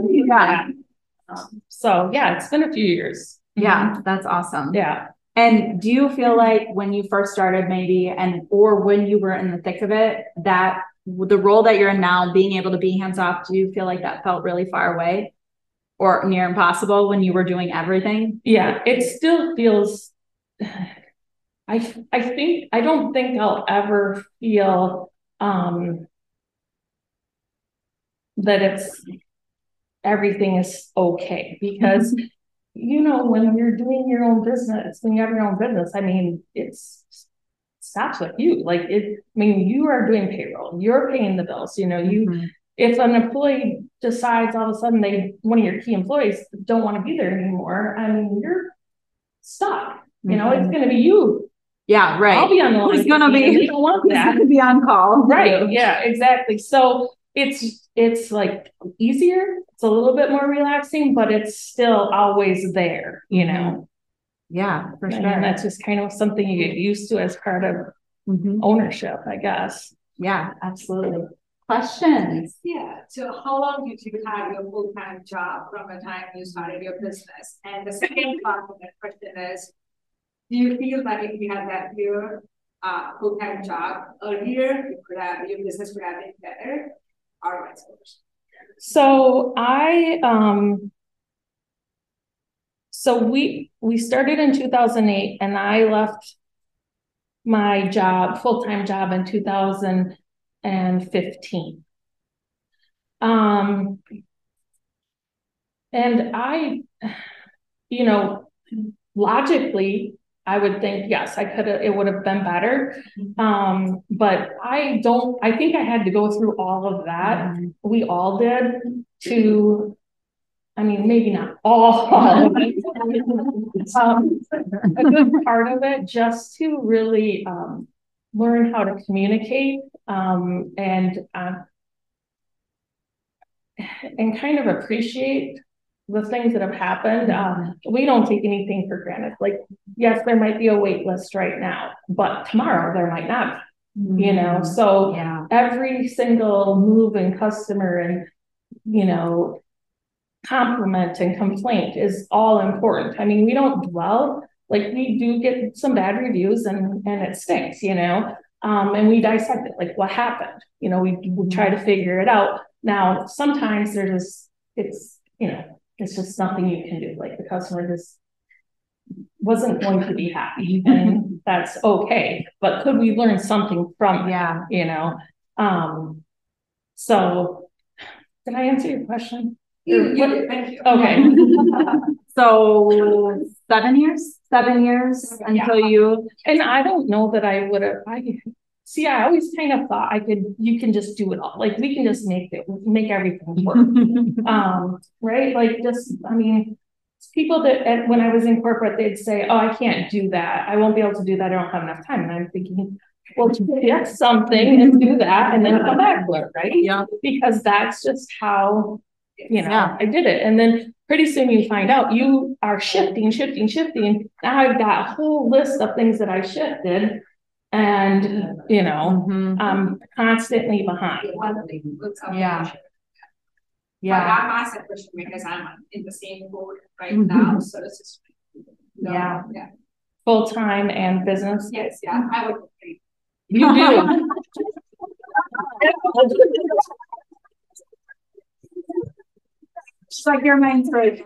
Yeah, Um, So, yeah, it's been a few years. yeah, that's awesome. Yeah, And do you feel like when you first started maybe and or when you were in the thick of it, that the role that you're in now, being able to be hands off, do you feel like that felt really far away? Or near impossible when you were doing everything? yeah, it still feels. [SIGHS] I, I think, I don't think I'll ever feel, um. That it's, everything is okay, because. [LAUGHS] You know, when you're doing your own business, when you have your own business, I mean, it's. Stops with you, like it, I mean, you are doing payroll, you're paying the bills, you know, you, Mhm. if an employee decides all of a sudden they, one of your key employees don't want to be there anymore, I mean, you're stuck. You know, it's gonna be you. Yeah, right. I'll be on the line. Who's gonna be- You don't want [LAUGHS] that. gonna Be on call. Right, [LAUGHS] yeah, exactly. So it's, it's like easier, it's a little bit more relaxing, but it's still always there, you know? Yeah, for sure. And that's just kind of something you get used to as part of Mhm. ownership, I guess. Yeah, absolutely. Questions? Yeah, so how long did you have your full-time job from the time you started your business? And the second part of that question is, do you feel that if you had that your uh full-time job earlier, you could have, your business would have been better? So I, um. So we, we started in two thousand eight and I left. My job, full-time job in two thousand and fifteen. Um. And I, you know, logically, I would think, yes, I could have, it would have been better. Um, but I don't, I think I had to go through all of that we all did to, I mean, maybe not all, of it. [LAUGHS] Um, a good part of it just to really, um, learn how to communicate, um, and, uh, and kind of appreciate the things that have happened. Um, we don't take anything for granted. Like, yes, there might be a wait list right now, but tomorrow there might not, you know, so Yeah. every single move and customer and, you know, compliment and complaint is all important. I mean, we don't dwell, like we do get some bad reviews and, and it stinks, you know? Um, and we dissect it, like what happened, you know, we, we try to figure it out. Now, sometimes there's it's, you know, it's just nothing you can do, like the customer just wasn't going to be happy and that's okay, but could we learn something from it? Yeah. you know? Um, so, did I answer your question? You, you did, thank you. Okay. [LAUGHS] So seven years, seven years until you, And I don't know that I would have, I, see, I always kind of thought I could, you can just do it all, like, we can just make it, make everything work. [LAUGHS] Um, right, like, just, I mean, people that, when I was in corporate, they'd say, oh, I can't do that, I won't be able to do that, I don't have enough time, and I'm thinking, well, get something and do that and then come back to it, right? Yeah. Because that's just how, you know, Yeah. I did it. And then pretty soon you find out you are shifting, shifting, shifting. Now I've got a whole list of things that I shifted. And, you know, Mhm. I'm constantly behind. Yeah. Yeah, Yeah. I'm also pushing because I'm in the same boat right Mhm. now, so it's just. Yeah. Yeah, Full time and business. yes, yeah, I would. agree. You do. [LAUGHS] She's like, your mind's right.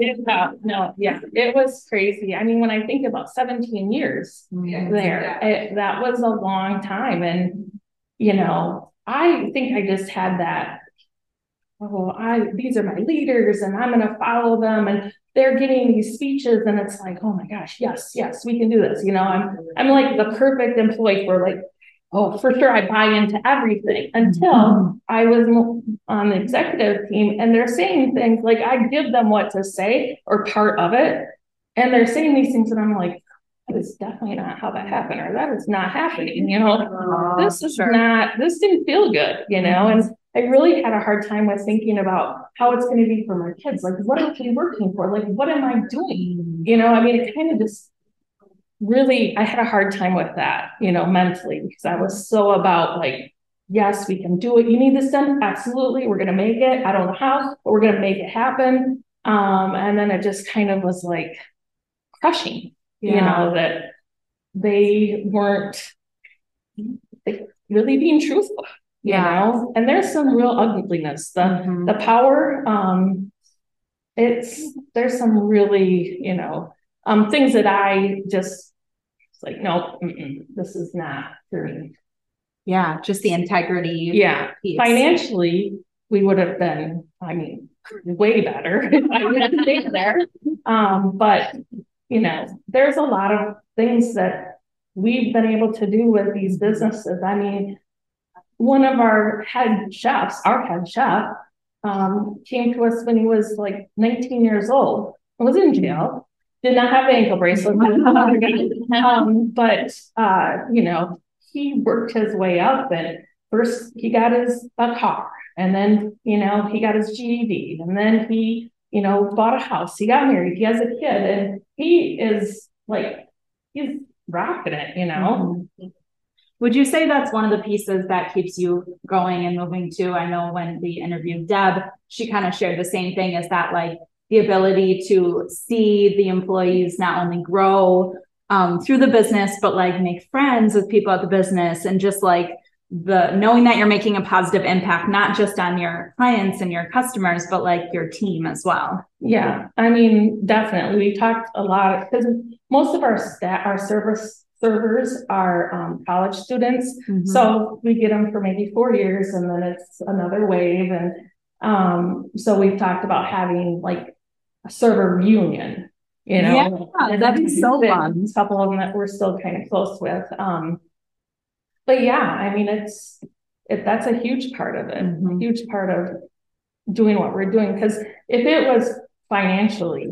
Yeah, no, yeah, it was crazy. I mean, when I think about seventeen years Mhm. there, it, that was a long time and, you know, I think I just had that. Oh, I, these are my leaders and I'm gonna follow them and they're giving these speeches and it's like, oh my gosh, yes, yes, we can do this, you know, I'm, I'm like the perfect employee for like, oh, for sure, I buy into everything until mm-hmm. I was on the executive team and they're saying things like I give them what to say or part of it. And they're saying these things and I'm like, that is definitely not how that happened, or that is not happening, you know? This is not, this didn't feel good, you know, and I really had a hard time with thinking about how it's gonna be for my kids, like, what are we working for? Like, what am I doing? You know, I mean, it kind of just really, I had a hard time with that, you know, mentally, because I was so about like, yes, we can do it. You need this done? Absolutely. We're gonna make it. I don't know how, but we're gonna make it happen. Um, and then it just kind of was like crushing, you know, that they weren't like, really being truthful, you Yeah. know? And there's some real ugliness. The Mhm. the power, um, it's there's some really, you know, um, things that I just it's like, no, this is not for me. Yeah, just the integrity. Yeah, piece. financially, we would have been, I mean, way better [LAUGHS] if I would have stayed there. Um, but, you know, there's a lot of things that we've been able to do with these businesses. I mean, one of our head chefs, our head chef, um, came to us when he was like nineteen years old, was in jail, did not have the ankle bracelet. [LAUGHS] Um, but, uh, you know, he worked his way up and first he got his, a car. And then, you know, he got his GED and then he, you know, bought a house, he got married, he has a kid and he is like, he's rocking it, you know? Would you say that's one of the pieces that keeps you going and moving too? I know when we interviewed Deb, she kind of shared the same thing as that like the ability to see the employees not only grow um, through the business, but like make friends with people at the business and just like the knowing that you're making a positive impact, not just on your clients and your customers, but like your team as well. Yeah, I mean, definitely. We talked a lot because most of our staff, our service servers are um, college students. So we get them for maybe four years and then it's another wave. And um, so we've talked about having like a server reunion, you know. Yeah, that'd be so fun. A couple of them that we're still kind of close with. Um, but yeah, I mean, it's, it, that's a huge part of it, a Mhm. huge part of doing what we're doing. Because if it was financially,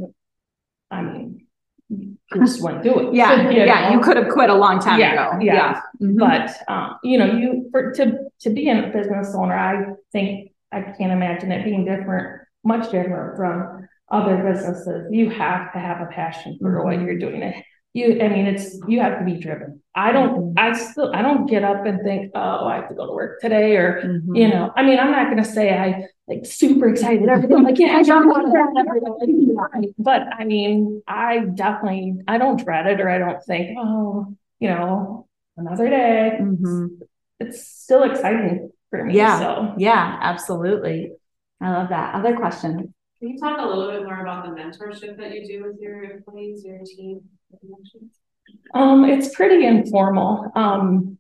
I mean, you just wouldn't do it. Yeah, [LAUGHS] yeah, know? you could have quit a long time Yeah, ago. yeah. Mhm. But, um, you know, you, for, to, to be a business owner, I think, I can't imagine it being different, much different from other businesses. You have to have a passion for what you're doing. It you, I mean, it's, you have to be driven. I don't, I still, I don't get up and think, oh, I have to go to work today or, Mhm. you know, I mean, I'm not gonna say I like super excited, everything like, yeah, I jump on that. But I mean, I definitely, I don't dread it or I don't think, oh, you know, another day. Mhm. It's still exciting for me, Yeah. so. Yeah, absolutely. I love that. Other question. Can you talk a little bit more about the mentorship that you do with your employees, your team? Um, it's pretty informal. Um,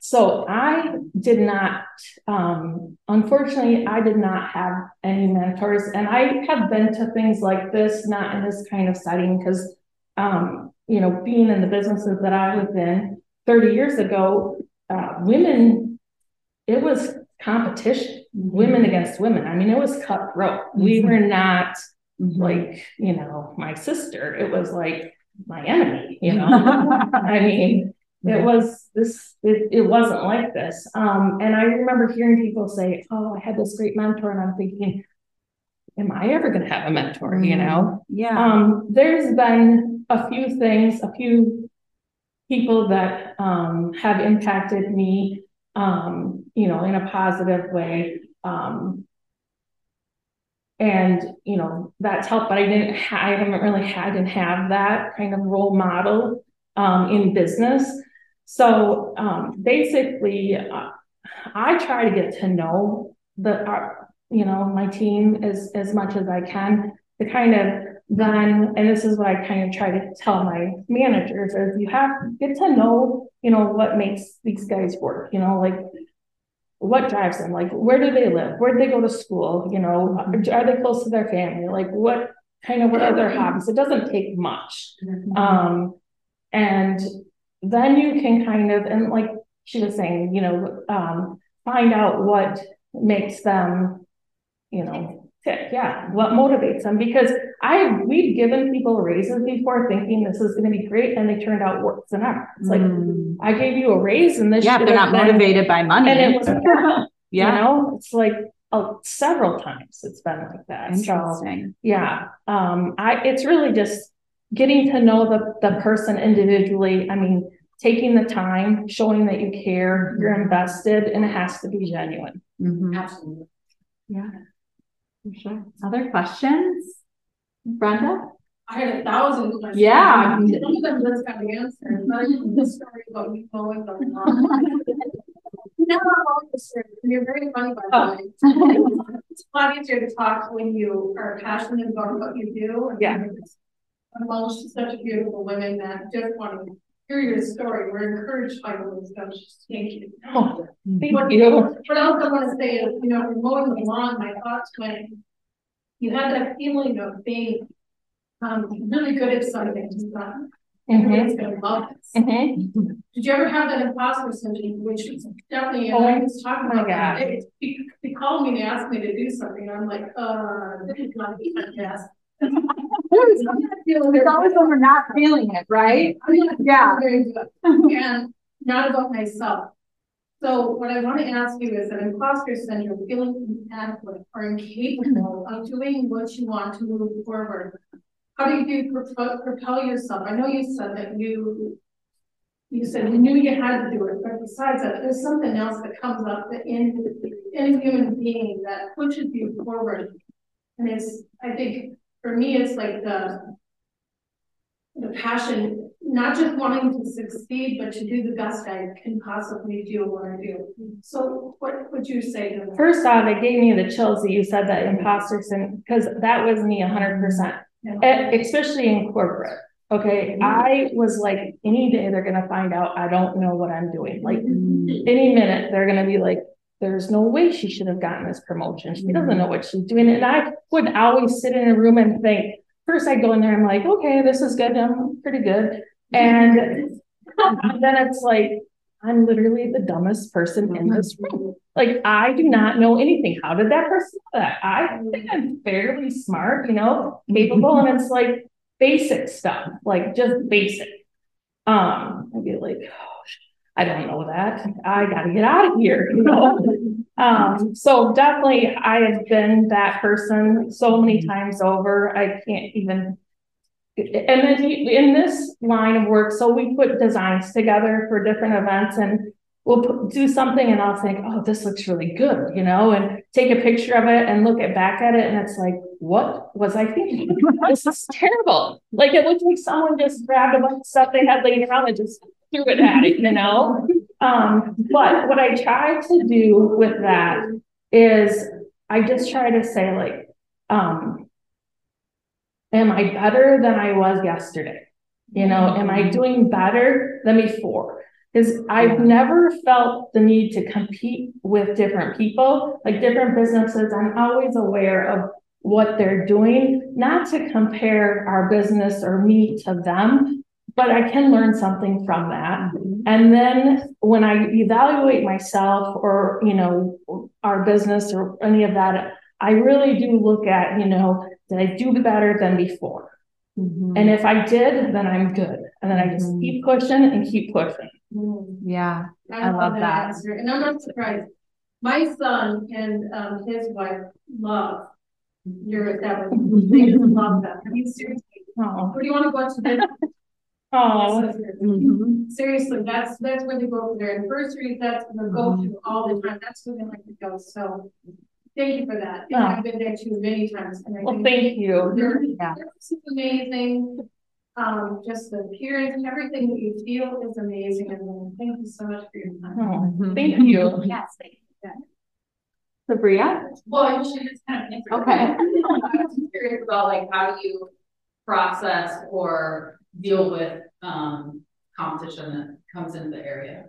so I did not, um, unfortunately, I did not have any mentors and I have been to things like this, not in this kind of setting, because, um, you know, being in the businesses that I was in thirty years ago, uh, women, it was competition, women against women. I mean, it was cutthroat. We Mhm. were not Mhm. like, you know, my sister. It was like my enemy, you know? [LAUGHS] I mean, It was this, it, it wasn't like this. Um, and I remember hearing people say, oh, I had this great mentor and I'm thinking, am I ever gonna have a mentor, you know? Yeah. Um, there's been a few things, a few people that, um, have impacted me, um, you know, in a positive way. Um, and, you know, that's helped, but I didn't, ha- I haven't really had, didn't have that kind of role model, um, in business. So, um, basically, uh, I try to get to know the, our, you know, my team as, as much as I can to kind of then, and this is what I kind of try to tell my managers is you have, get to know, you know, what makes these guys work, you know, like what drives them, like where do they live, where do they go to school, you know, are they close to their family, like what kind of what are their hobbies? It doesn't take much. Um, and then you can kind of, and like she was saying, you know, um, find out what makes them, you know, tick. Yeah, what motivates them? Because I we've given people raises before, thinking this is going to be great, and they turned out worse than ever. It's like Mm. I gave you a raise, and this Yeah, they're not been- motivated by money. and it was [LAUGHS] [LAUGHS] you Yeah, know, it's like uh, several times it's been like that. So interesting. yeah, um, I, it's really just getting to know the, the person individually. I mean, taking the time, showing that you care, you're invested, and it has to be genuine. Mhm. Absolutely. Yeah. For sure. Other questions? Brenda? I had a thousand questions. Yeah. Some of them just got answered, but the story about you going on. [LAUGHS] No, you're very funny by the oh. way. It's a lot easier to talk when you are passionate about what you do. and Yeah. Among such beautiful women that just want to hear your story, we're encouraged by your wisdom, thank you. Oh, thank What you. what else I wanna say is, you know, mowing the lawn, my thoughts went. You have that feeling of being, um, really good at something, just not, everybody's gonna love this. mhm. Did you ever have that imposter syndrome, which is definitely, and Oh I was talking about that, God. they, they- called me and asked me to do something, and I'm like, uh, this is not the podcast. It's always when we're not feeling it, right? Yeah. And not about myself. So what I want to ask you is that imposter syndrome, feeling inadequate or incapable of doing what you want to move forward. How do you propel, propel yourself? I know you said that you, you said you knew you had to do it, but besides that, there's something else that comes up in, in a human being that pushes you forward. And it's, I think, for me, it's like the, the passion, not just wanting to succeed, but to do the best I can possibly do what I do. So what would you say to them? First off, it gave me the chills that you said that imposter syndrome, because that was me hundred percent. E- especially in corporate. Okay, mm-hmm. I was like, any day they're gonna find out I don't know what I'm doing. Like mm-hmm. any minute they're gonna be like, there's no way she should have gotten this promotion. She doesn't mm-hmm. know what she's doing. And I would always sit in a room and think, first I go in there, I'm like, okay, this is good. I'm pretty good. And [LAUGHS] then it's like, I'm literally the dumbest person in mm-hmm. this room. Like, I do not know anything. How did that person do that? I mm-hmm. think I'm fairly smart, you know, capable, and it's like basic stuff, like just basic. Um, I'd be like, I don't know that. I gotta get out of here, you know? [LAUGHS] Um, so definitely I have been that person so many times over. I can't even. And then in this line of work, so we put designs together for different events and we'll put, do something and I'll think, oh, this looks really good, you know, and take a picture of it and look at back at it and it's like, what was I thinking? [LAUGHS] This is terrible. Like it looked like someone just grabbed a bunch of stuff they had laying around and just threw it at it, you know? Um, but what I try to do with that is I just try to say like, um, am I better than I was yesterday? You know, am I doing better than before? Because I've never felt the need to compete with different people, like different businesses. I'm always aware of what they're doing, not to compare our business or me to them, but I can learn something from that. And then when I evaluate myself or, you know, our business or any of that, I really do look at, you know, did I do better than before? Mm-hmm. And if I did, then I'm good. And then I just keep pushing and keep pushing. Yeah. I love that. answer, And I'm not surprised. My son and um his wife love your establishment. [LAUGHS] They just love them. I mean, seriously, Oh, where do you want to go to dinner? [LAUGHS] oh, Mhm. Seriously, that's, that's where they go for their anniversaries, that's the go-to all the time, that's where they like to go, so. Thank you for that, and I've been there too many times, and I well, thank you. They're, Yeah. they're amazing. Um, just the appearance and everything that you feel is amazing, and thank you so much for your time. Oh, thank you. Yes, thank you. Sabria? Well, you should just kind of. Okay. I was curious about like, how do you process or deal with, um, competition that comes into the area?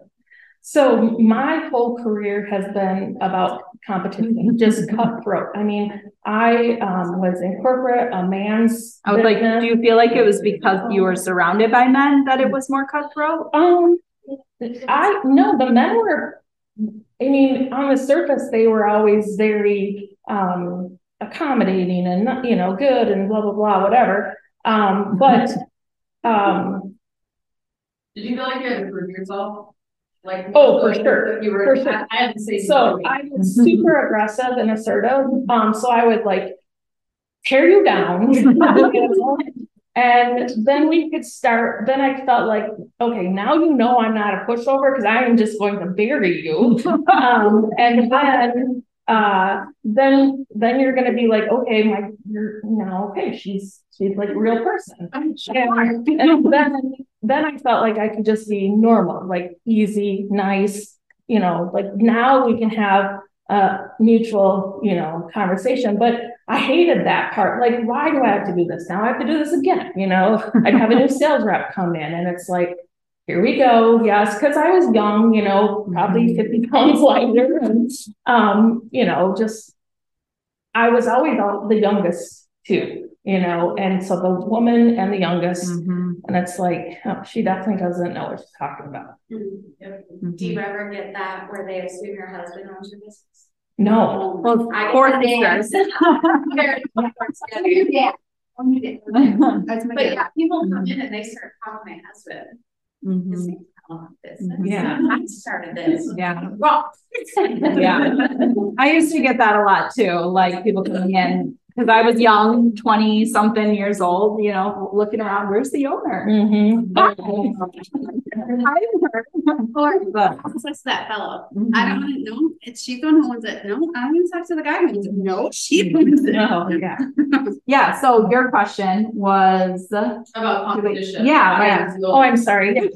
So my whole career has been about competition, just cutthroat. I mean, I um was in corporate, a man's. I was like, do you feel like it was because you were surrounded by men that it was more cutthroat? Um, I, no, the men were, I mean, on the surface, they were always very um accommodating and, you know, good and blah, blah, blah, whatever. Um, but, um, Did you feel like you had to prove yourself? Like. Oh, for sure, You were, for sure. I had to say. So. I was super aggressive and assertive. Um, so I would like tear you down. [LAUGHS] And then we could start, then I felt like, okay, now you know I'm not a pushover because I am just going to bury you. [LAUGHS] Um, and then, uh, then, then you're gonna be like, okay, my, you're now, okay, she's, she's like a real person. And, and then, then I felt like I could just be normal, like easy, nice, you know, like now we can have a mutual, you know, conversation, but I hated that part. Like, why do I have to do this now? I have to do this again, you know? I'd have a new [LAUGHS] sales rep come in and it's like, here we go. Yes, because I was young, you know, probably 50 [LAUGHS] pounds lighter and um, you know, just I was always all- the youngest too, you know, and so the woman and the youngest, Mhm. and it's like, oh, she definitely doesn't know what she's talking about. Do you ever get that where they assume your husband owns your business? No. Well, I four get that. sisters. Yeah. But yeah, people come in and they start calling my husband. On mm-hmm. this. Yeah. I started this. Yeah. Well. Yeah. I used to get that a lot too, like people coming in, because I was young, twenty something years old, you know, looking around, where's the owner? Mhm. But- [LAUGHS] Access [LAUGHS] that fellow. Mm-hmm. I don't want to know. It's she's the one who owns it. No, I don't even talk to the guy who owns it. No, she owns it. Oh, yeah. Yeah, so your question was, About competition. Yeah, How yeah. do you deal- Oh, I'm sorry. [LAUGHS]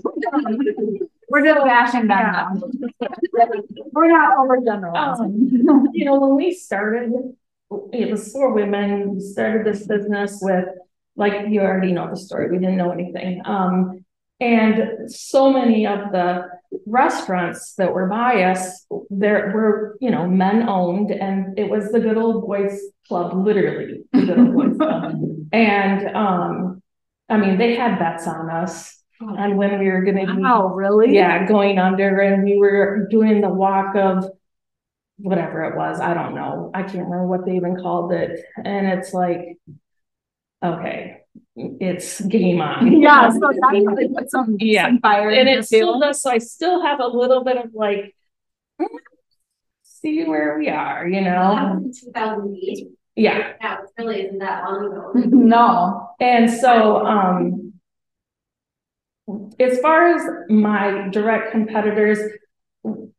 we're just bashing them now. We're not overgeneralizing. Um, you know, when we started, it was four women, we started this business with, like, you already know the story, we didn't know anything. Um, and so many of the restaurants that were by us, there were, you know, men owned, and it was the good old boys club, literally, the good old boys club. [LAUGHS] And, um, I mean, they had bets on us, on when we were gonna be Oh, really? yeah, going under and we were doing the walk of whatever it was, I don't know. I can't remember what they even called it. And it's like, okay, it's game on. [LAUGHS] Yeah, so [LAUGHS] that put some, Yeah. some fire And in it still does, so I still have a little bit of like, "Hmm, see where we are, you know? Two thousand eight. Yeah. That really isn't that long ago. [LAUGHS] No. And so, um, as far as my direct competitors,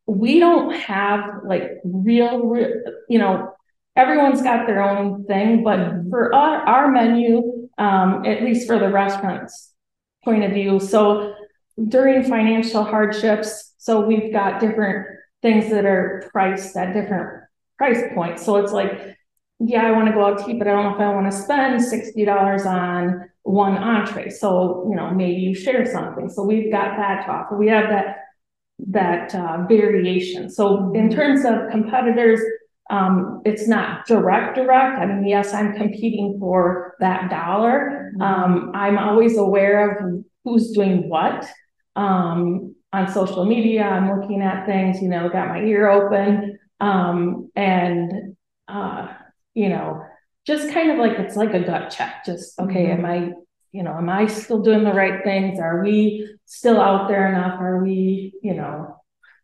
we don't have like real, re- you know, everyone's got their own thing, but for our, our menu, um, at least for the restaurants point of view, so during financial hardships, so we've got different things that are priced at different price points. So it's like, yeah, I want to go out to eat, but I don't know if I want to spend sixty dollars on one entree. So, you know, maybe you share something. So we've got that to offer. We have that that uh, variation. So in terms of competitors, um, it's not direct, direct. I mean, yes, I'm competing for that dollar. Um, I'm always aware of who's doing what. Um, on social media, I'm looking at things, you know, got my ear open. Um, and, uh, you know, just kind of like, it's like a gut check, just, okay, am I you know, am I still doing the right things? Are we still out there enough? Are we, you know,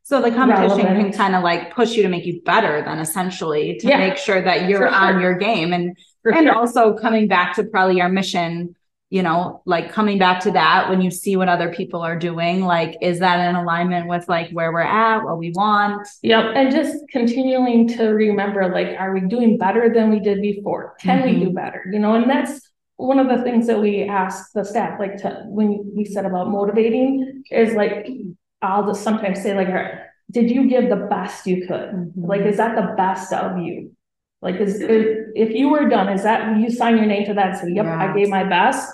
So the competition can kind of like push you to make you better then essentially to Yeah. make sure that you're on sure. your game and for and sure. also coming back to probably our mission, you know, like coming back to that when you see what other people are doing, like is that in alignment with like where we're at, what we want? Yep, and just continuing to remember, like, are we doing better than we did before? Can we do mm-hmm. better? You know, and that's one of the things that we ask the staff, like, to, when we said about motivating, is like, I'll just sometimes say, like, did you give the best you could? Mm-hmm. Like, is that the best of you? Like, is, if, if you were done, is that, you sign your name to that, and say, yep, I gave my best?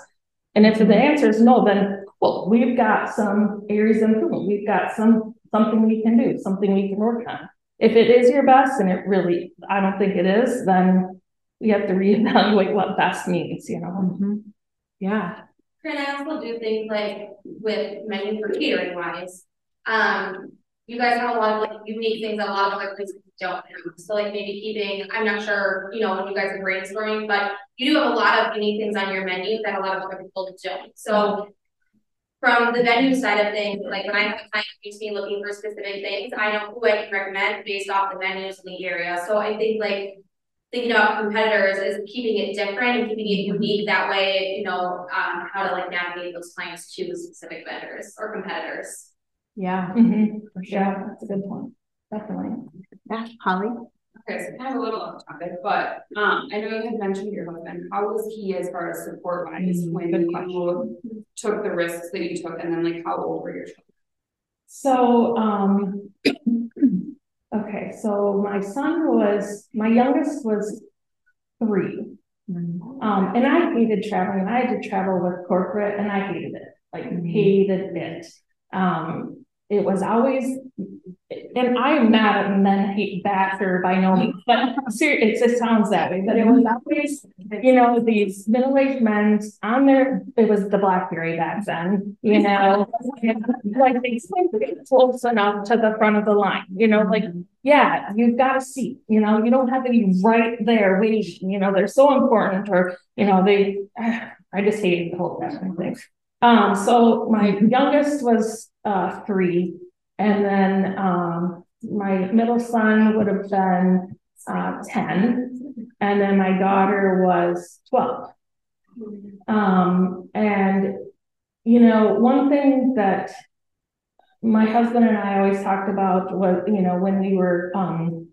And if the answer is no, then, well, we've got some areas of improvement, we've got some, something we can do, something we can work on. If it is your best and it really, I don't think it is, then we have to reevaluate what best means, you know? Yeah. And I also do things like with menu for catering wise, um, you guys have a lot of like unique things that a lot of other places don't have. So like maybe keeping, I'm not sure, you know, when you guys are brainstorming, but you do have a lot of unique things on your menu that a lot of other people don't. So from the venue side of things, like when I have a client who's me looking for specific things, I know who I can recommend based off the venues in the area. So I think like thinking about competitors is keeping it different and keeping it unique. That way, you know, um, how to like navigate those clients to specific vendors or competitors. Yeah. Mhm, for sure, that's a good point, definitely. Yeah. Holly? Okay, so kind of a little off topic, but um, I know you had mentioned your husband. How was he as far as support wise Mm, when good you took the risks that you took, and then like how old were your children? So, um, [CLEARS THROAT] okay, so my son was, my youngest was three. Um, and I hated traveling, and I had to travel with corporate and I hated it, like hated it. Um, it was always, and I am not a men hate basher by no means, but seriously, it just sounds that way, but it was always, you know, these middle-aged men on their, it was the Blackberry back then, you know? Like they seemed close enough to the front of the line, you know, like, yeah, you've got a seat, you know, you don't have to be right there waiting, you know, they're so important, or, you know, they, [SIGHS] I just hated the whole thing. Um, so my youngest was, uh, three, and then, um, my middle son would have been, uh, ten, and then my daughter was twelve. Um, and, you know, one thing that my husband and I always talked about was, you know, when we were, um,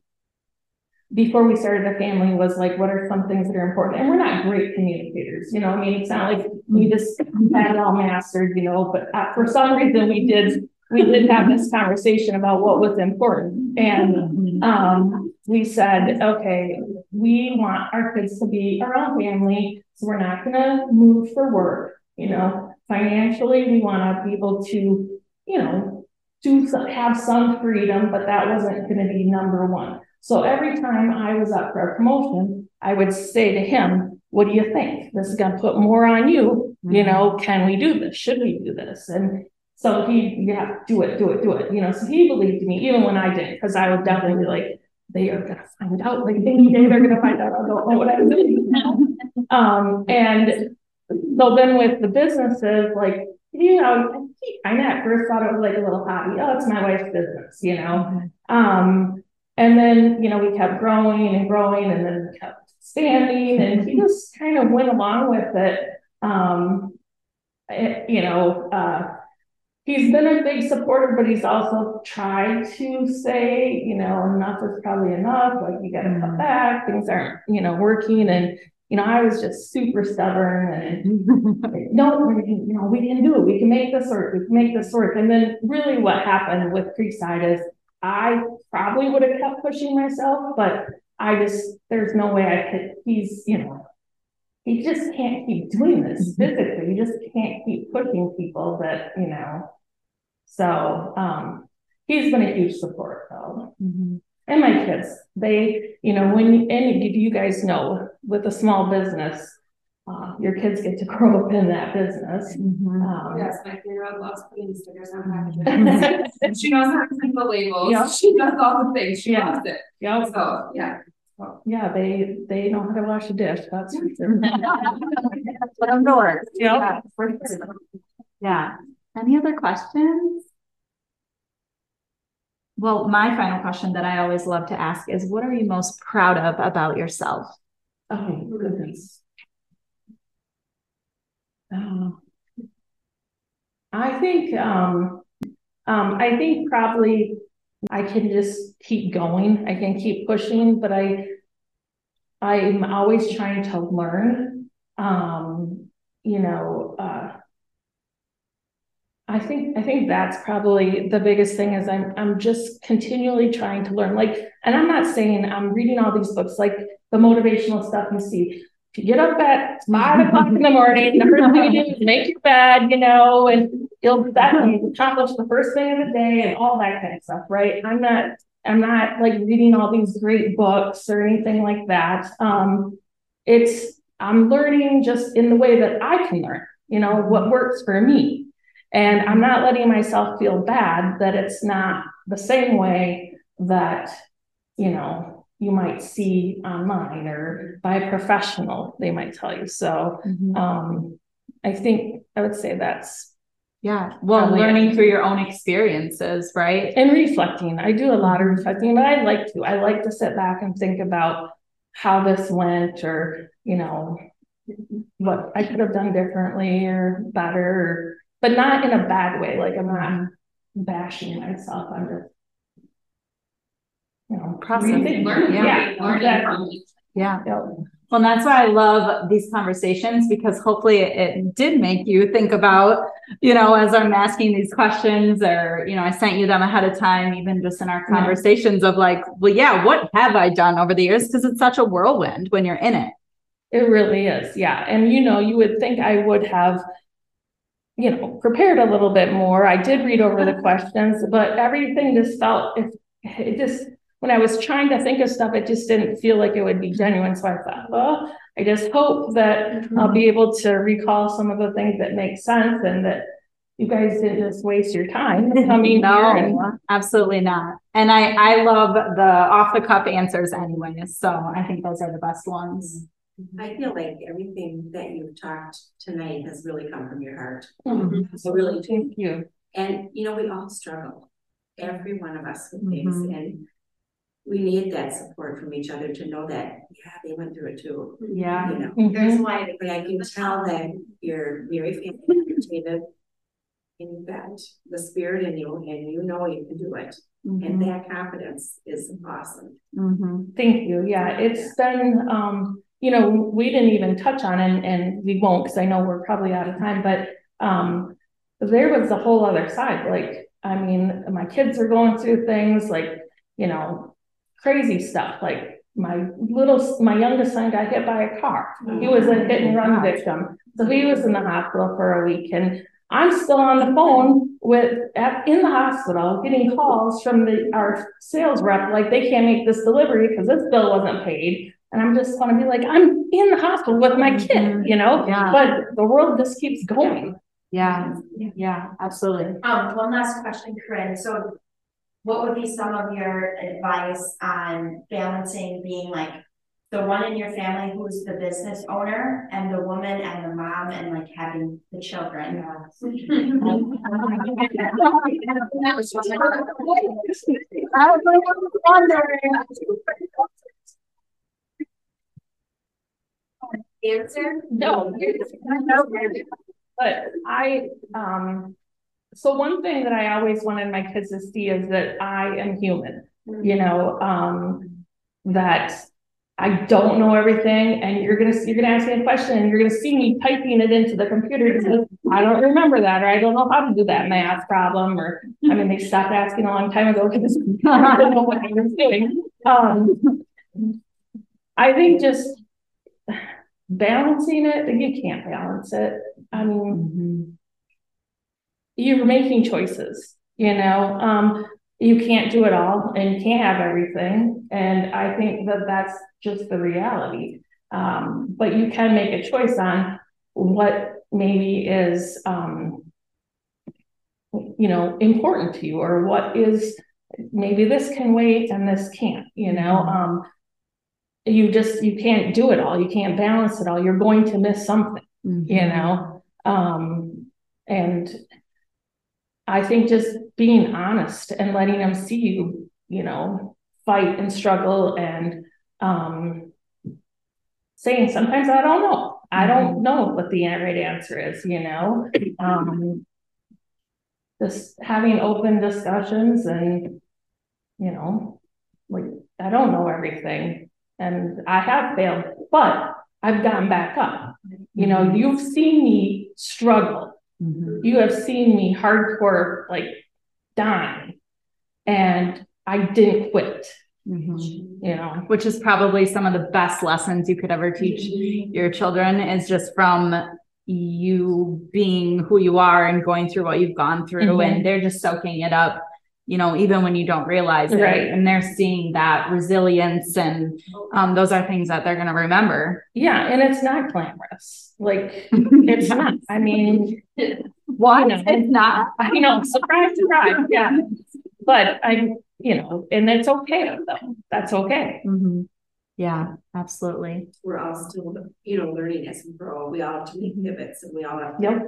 before we started a family was like, what are some things that are important? And we're not great communicators, you know, I mean, it's not like we just had it all mastered, you know, but uh, for some reason we did, we did have this conversation about what was important. And, um, we said, okay, we want our kids to be our own family, so we're not gonna move for work, you know, financially, we wanna be able to, you know, do some, have some freedom, but that wasn't gonna be number one. So every time I was up for a promotion, I would say to him, what do you think? This is gonna put more on you, you know, can we do this? Should we do this? And so he, yeah, do it, do it, do it, you know, so he believed me even when I didn't, because I would definitely be like, they are gonna find out, like any day they're gonna find out, I don't know what I'm doing. Um, and so then with the businesses, like, you know, I at first thought it was like a little hobby, oh, it's my wife's business, you know? Um, and then, you know, we kept growing and growing and then kept expanding and he just kind of went along with it. Um, it- you know, uh, he's been a big supporter, but he's also tried to say, you know, enough is probably enough, like you gotta cut mm-hmm. back, things aren't, you know, working and, you know, I was just super stubborn and [LAUGHS] no, you know, we can do it, we can make this work, we can make this work. And then really what happened with Creekside is I probably would have kept pushing myself, but I just, there's no way I could, he's, you know, he just can't keep doing this mm-hmm. physically. You just can't keep pushing people that, you know. So, um, he's been a huge support though. And my kids, they, you know, when, and if you guys know, with a small business, uh, your kids get to [LAUGHS] grow up in that business. Um, Yes, my three-year-old loves putting stickers on [LAUGHS] packages. And she knows how to print the labels. Yeah. She does all the things. She Yeah. loves it. yeah, So, yeah. So, yeah, they, they know how to wash a dish, that's. for sure. But I'm doors. Yeah. Yeah. Any other questions? Well, my final question that I always love to ask is what are you most proud of about yourself? Oh, goodness. Um, I think, um, um, I think probably I can just keep going. I can keep pushing, but I, I'm always trying to learn. Um, you know, uh, I think I think that's probably the biggest thing is I'm I'm just continually trying to learn. Like, and I'm not saying I'm reading all these books, like the motivational stuff you see. If you get up at five o'clock in the morning, the first thing you do is make your bed, you know, and you'll that accomplish the first thing of the day and all that kind of stuff, right? I'm not I'm not like reading all these great books or anything like that. Um, it's I'm learning just in the way that I can learn, you know, what works for me. And I'm not letting myself feel bad that it's not the same way that, you know, you might see online or by a professional, they might tell you. So um, I think I would say that's Yeah. Well, learning it. through your own experiences, right? and reflecting. I do a lot of reflecting, but I like to. I like to sit back and think about how this went or, you know, what I could have done differently or better, or, but not in a bad way. Like I'm not bashing myself. I'm just, you know, Processing. rethinking. Learning, Yeah, learning exactly. from. Yeah. Yep. Well, that's why I love these conversations because hopefully it, it did make you think about, you know, as I'm asking these questions or, you know, I sent you them ahead of time, even just in our Yeah. conversations of like, well, yeah, what have I done over the years? Because it's such a whirlwind when you're in it. It really is, yeah. And you know, you would think I would have, you know, prepared a little bit more. I did read over the [LAUGHS] questions, but everything just felt it, it just when I was trying to think of stuff, it just didn't feel like it would be genuine. So I thought, well, I just hope that mm-hmm. I'll be able to recall some of the things that make sense and that you guys didn't just waste your time [LAUGHS] coming here and No, absolutely not. And I, I love the off the cuff answers anyway. So I think those are the best ones. Mm-hmm. I feel like everything that you've talked tonight has really come from your heart. Mhm. I really. Thank you. And, you know, we all struggle, every one of us with things, Mhm. and we need that support from each other to know that, yeah, they went through it too, Yeah. you know. There's Mhm. why. But I can tell that you're very family and you've got the spirit in you and you know you can do it. And Mhm. that confidence is awesome. Mhm. Thank you. Yeah, it's been, um, you know, we didn't even touch on and, and we won't, because I know we're probably out of time, but, um, there was a whole other side, like, I mean, my kids are going through things like, you know, crazy stuff, like my little, my youngest son got hit by a car. He was a hit and run victim. So he was in the hospital for a week and I'm still on the phone with, at, in the hospital, getting calls from the, our sales rep, like they can't make this delivery because this bill wasn't paid. And I'm just gonna be like, I'm in the hospital with my kid, Mhm. you know, Yeah. but the world just keeps going. Yeah. Yeah, absolutely. Um, one last question, Corynn. So what would be some of your advice on balancing being like the one in your family who's the business owner and the woman and the mom and like having the children? [LAUGHS] [LAUGHS] Answer? [LAUGHS] [LAUGHS] No. But I, um, so one thing that I always wanted my kids to see is that I am human, you know, um, that I don't know everything and you're gonna, you're gonna ask me a question and you're gonna see me typing it into the computer [LAUGHS] because I don't remember that, or I don't know how to do that math problem, or, I mean, they stopped asking a long time ago because I don't know what I was doing. Um, I think just balancing it, you can't balance it. I mean, you're making choices, you know, um, you can't do it all and you can't have everything. And I think that that's just the reality. Um, but you can make a choice on what maybe is, um, you know, important to you or what is, maybe this can wait and this can't, you know, um, you just you can't do it all. You can't balance it all. You're going to miss something, Mm-hmm. you know. Um, and I think just being honest and letting them see you, you know, fight and struggle and um saying sometimes I don't know. I don't know what the right answer is, you know. Um just having open discussions and you know, like I don't know everything and I have failed, but I've gotten back up. You know, mm-hmm. you've seen me struggle. Mm-hmm. You have seen me hardcore, like dying, and I didn't quit. Mm-hmm. You know, Which is probably some of the best lessons you could ever teach your children is just from you being who you are and going through what you've gone through Mhm. and they're just soaking it up, you know, even when you don't realize it. Right. And they're seeing that resilience and um, those are things that they're going to remember. yeah, and it's not glamorous. Like [LAUGHS] it's not. I mean, why? You know. It's not. I know, surprise, surprise, yeah. But I, you know, and it's okay though. That's okay. Mhm. Yeah, absolutely. We're all still, you know, learning as we grow. We all have to make pivots and we all have to, Yep.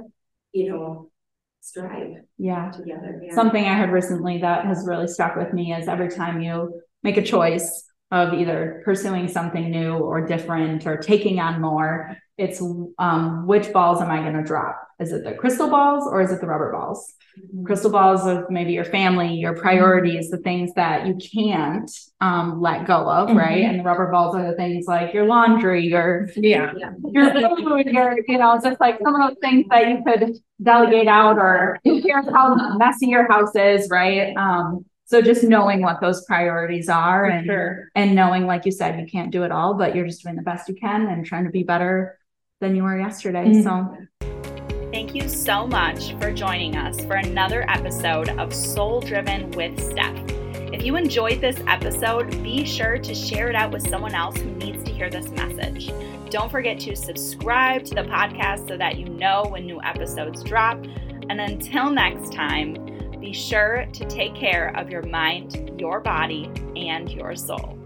you know, strive Yeah. together. yeah. Something I heard recently that has really stuck with me is every time you make a choice of either pursuing something new or different or taking on more, it's um, which balls am I going to drop? Is it the crystal balls or is it the rubber balls? Crystal balls of maybe your family, your priorities, the things that you can't um, let go of, right? And the rubber balls are the things like your laundry, your Yeah. your food, your, you know, just like some of those things that you could delegate out or who cares how messy your house is, right? Um, so just knowing what those priorities are and Sure. and knowing, like you said, you can't do it all, but you're just doing the best you can and trying to be better than you were yesterday. Mhm. So Thank you so much for joining us for another episode of Soul Driven with Steph. If you enjoyed this episode, be sure to share it out with someone else who needs to hear this message. Don't forget to subscribe to the podcast so that you know when new episodes drop. And until next time, be sure to take care of your mind, your body, and your soul.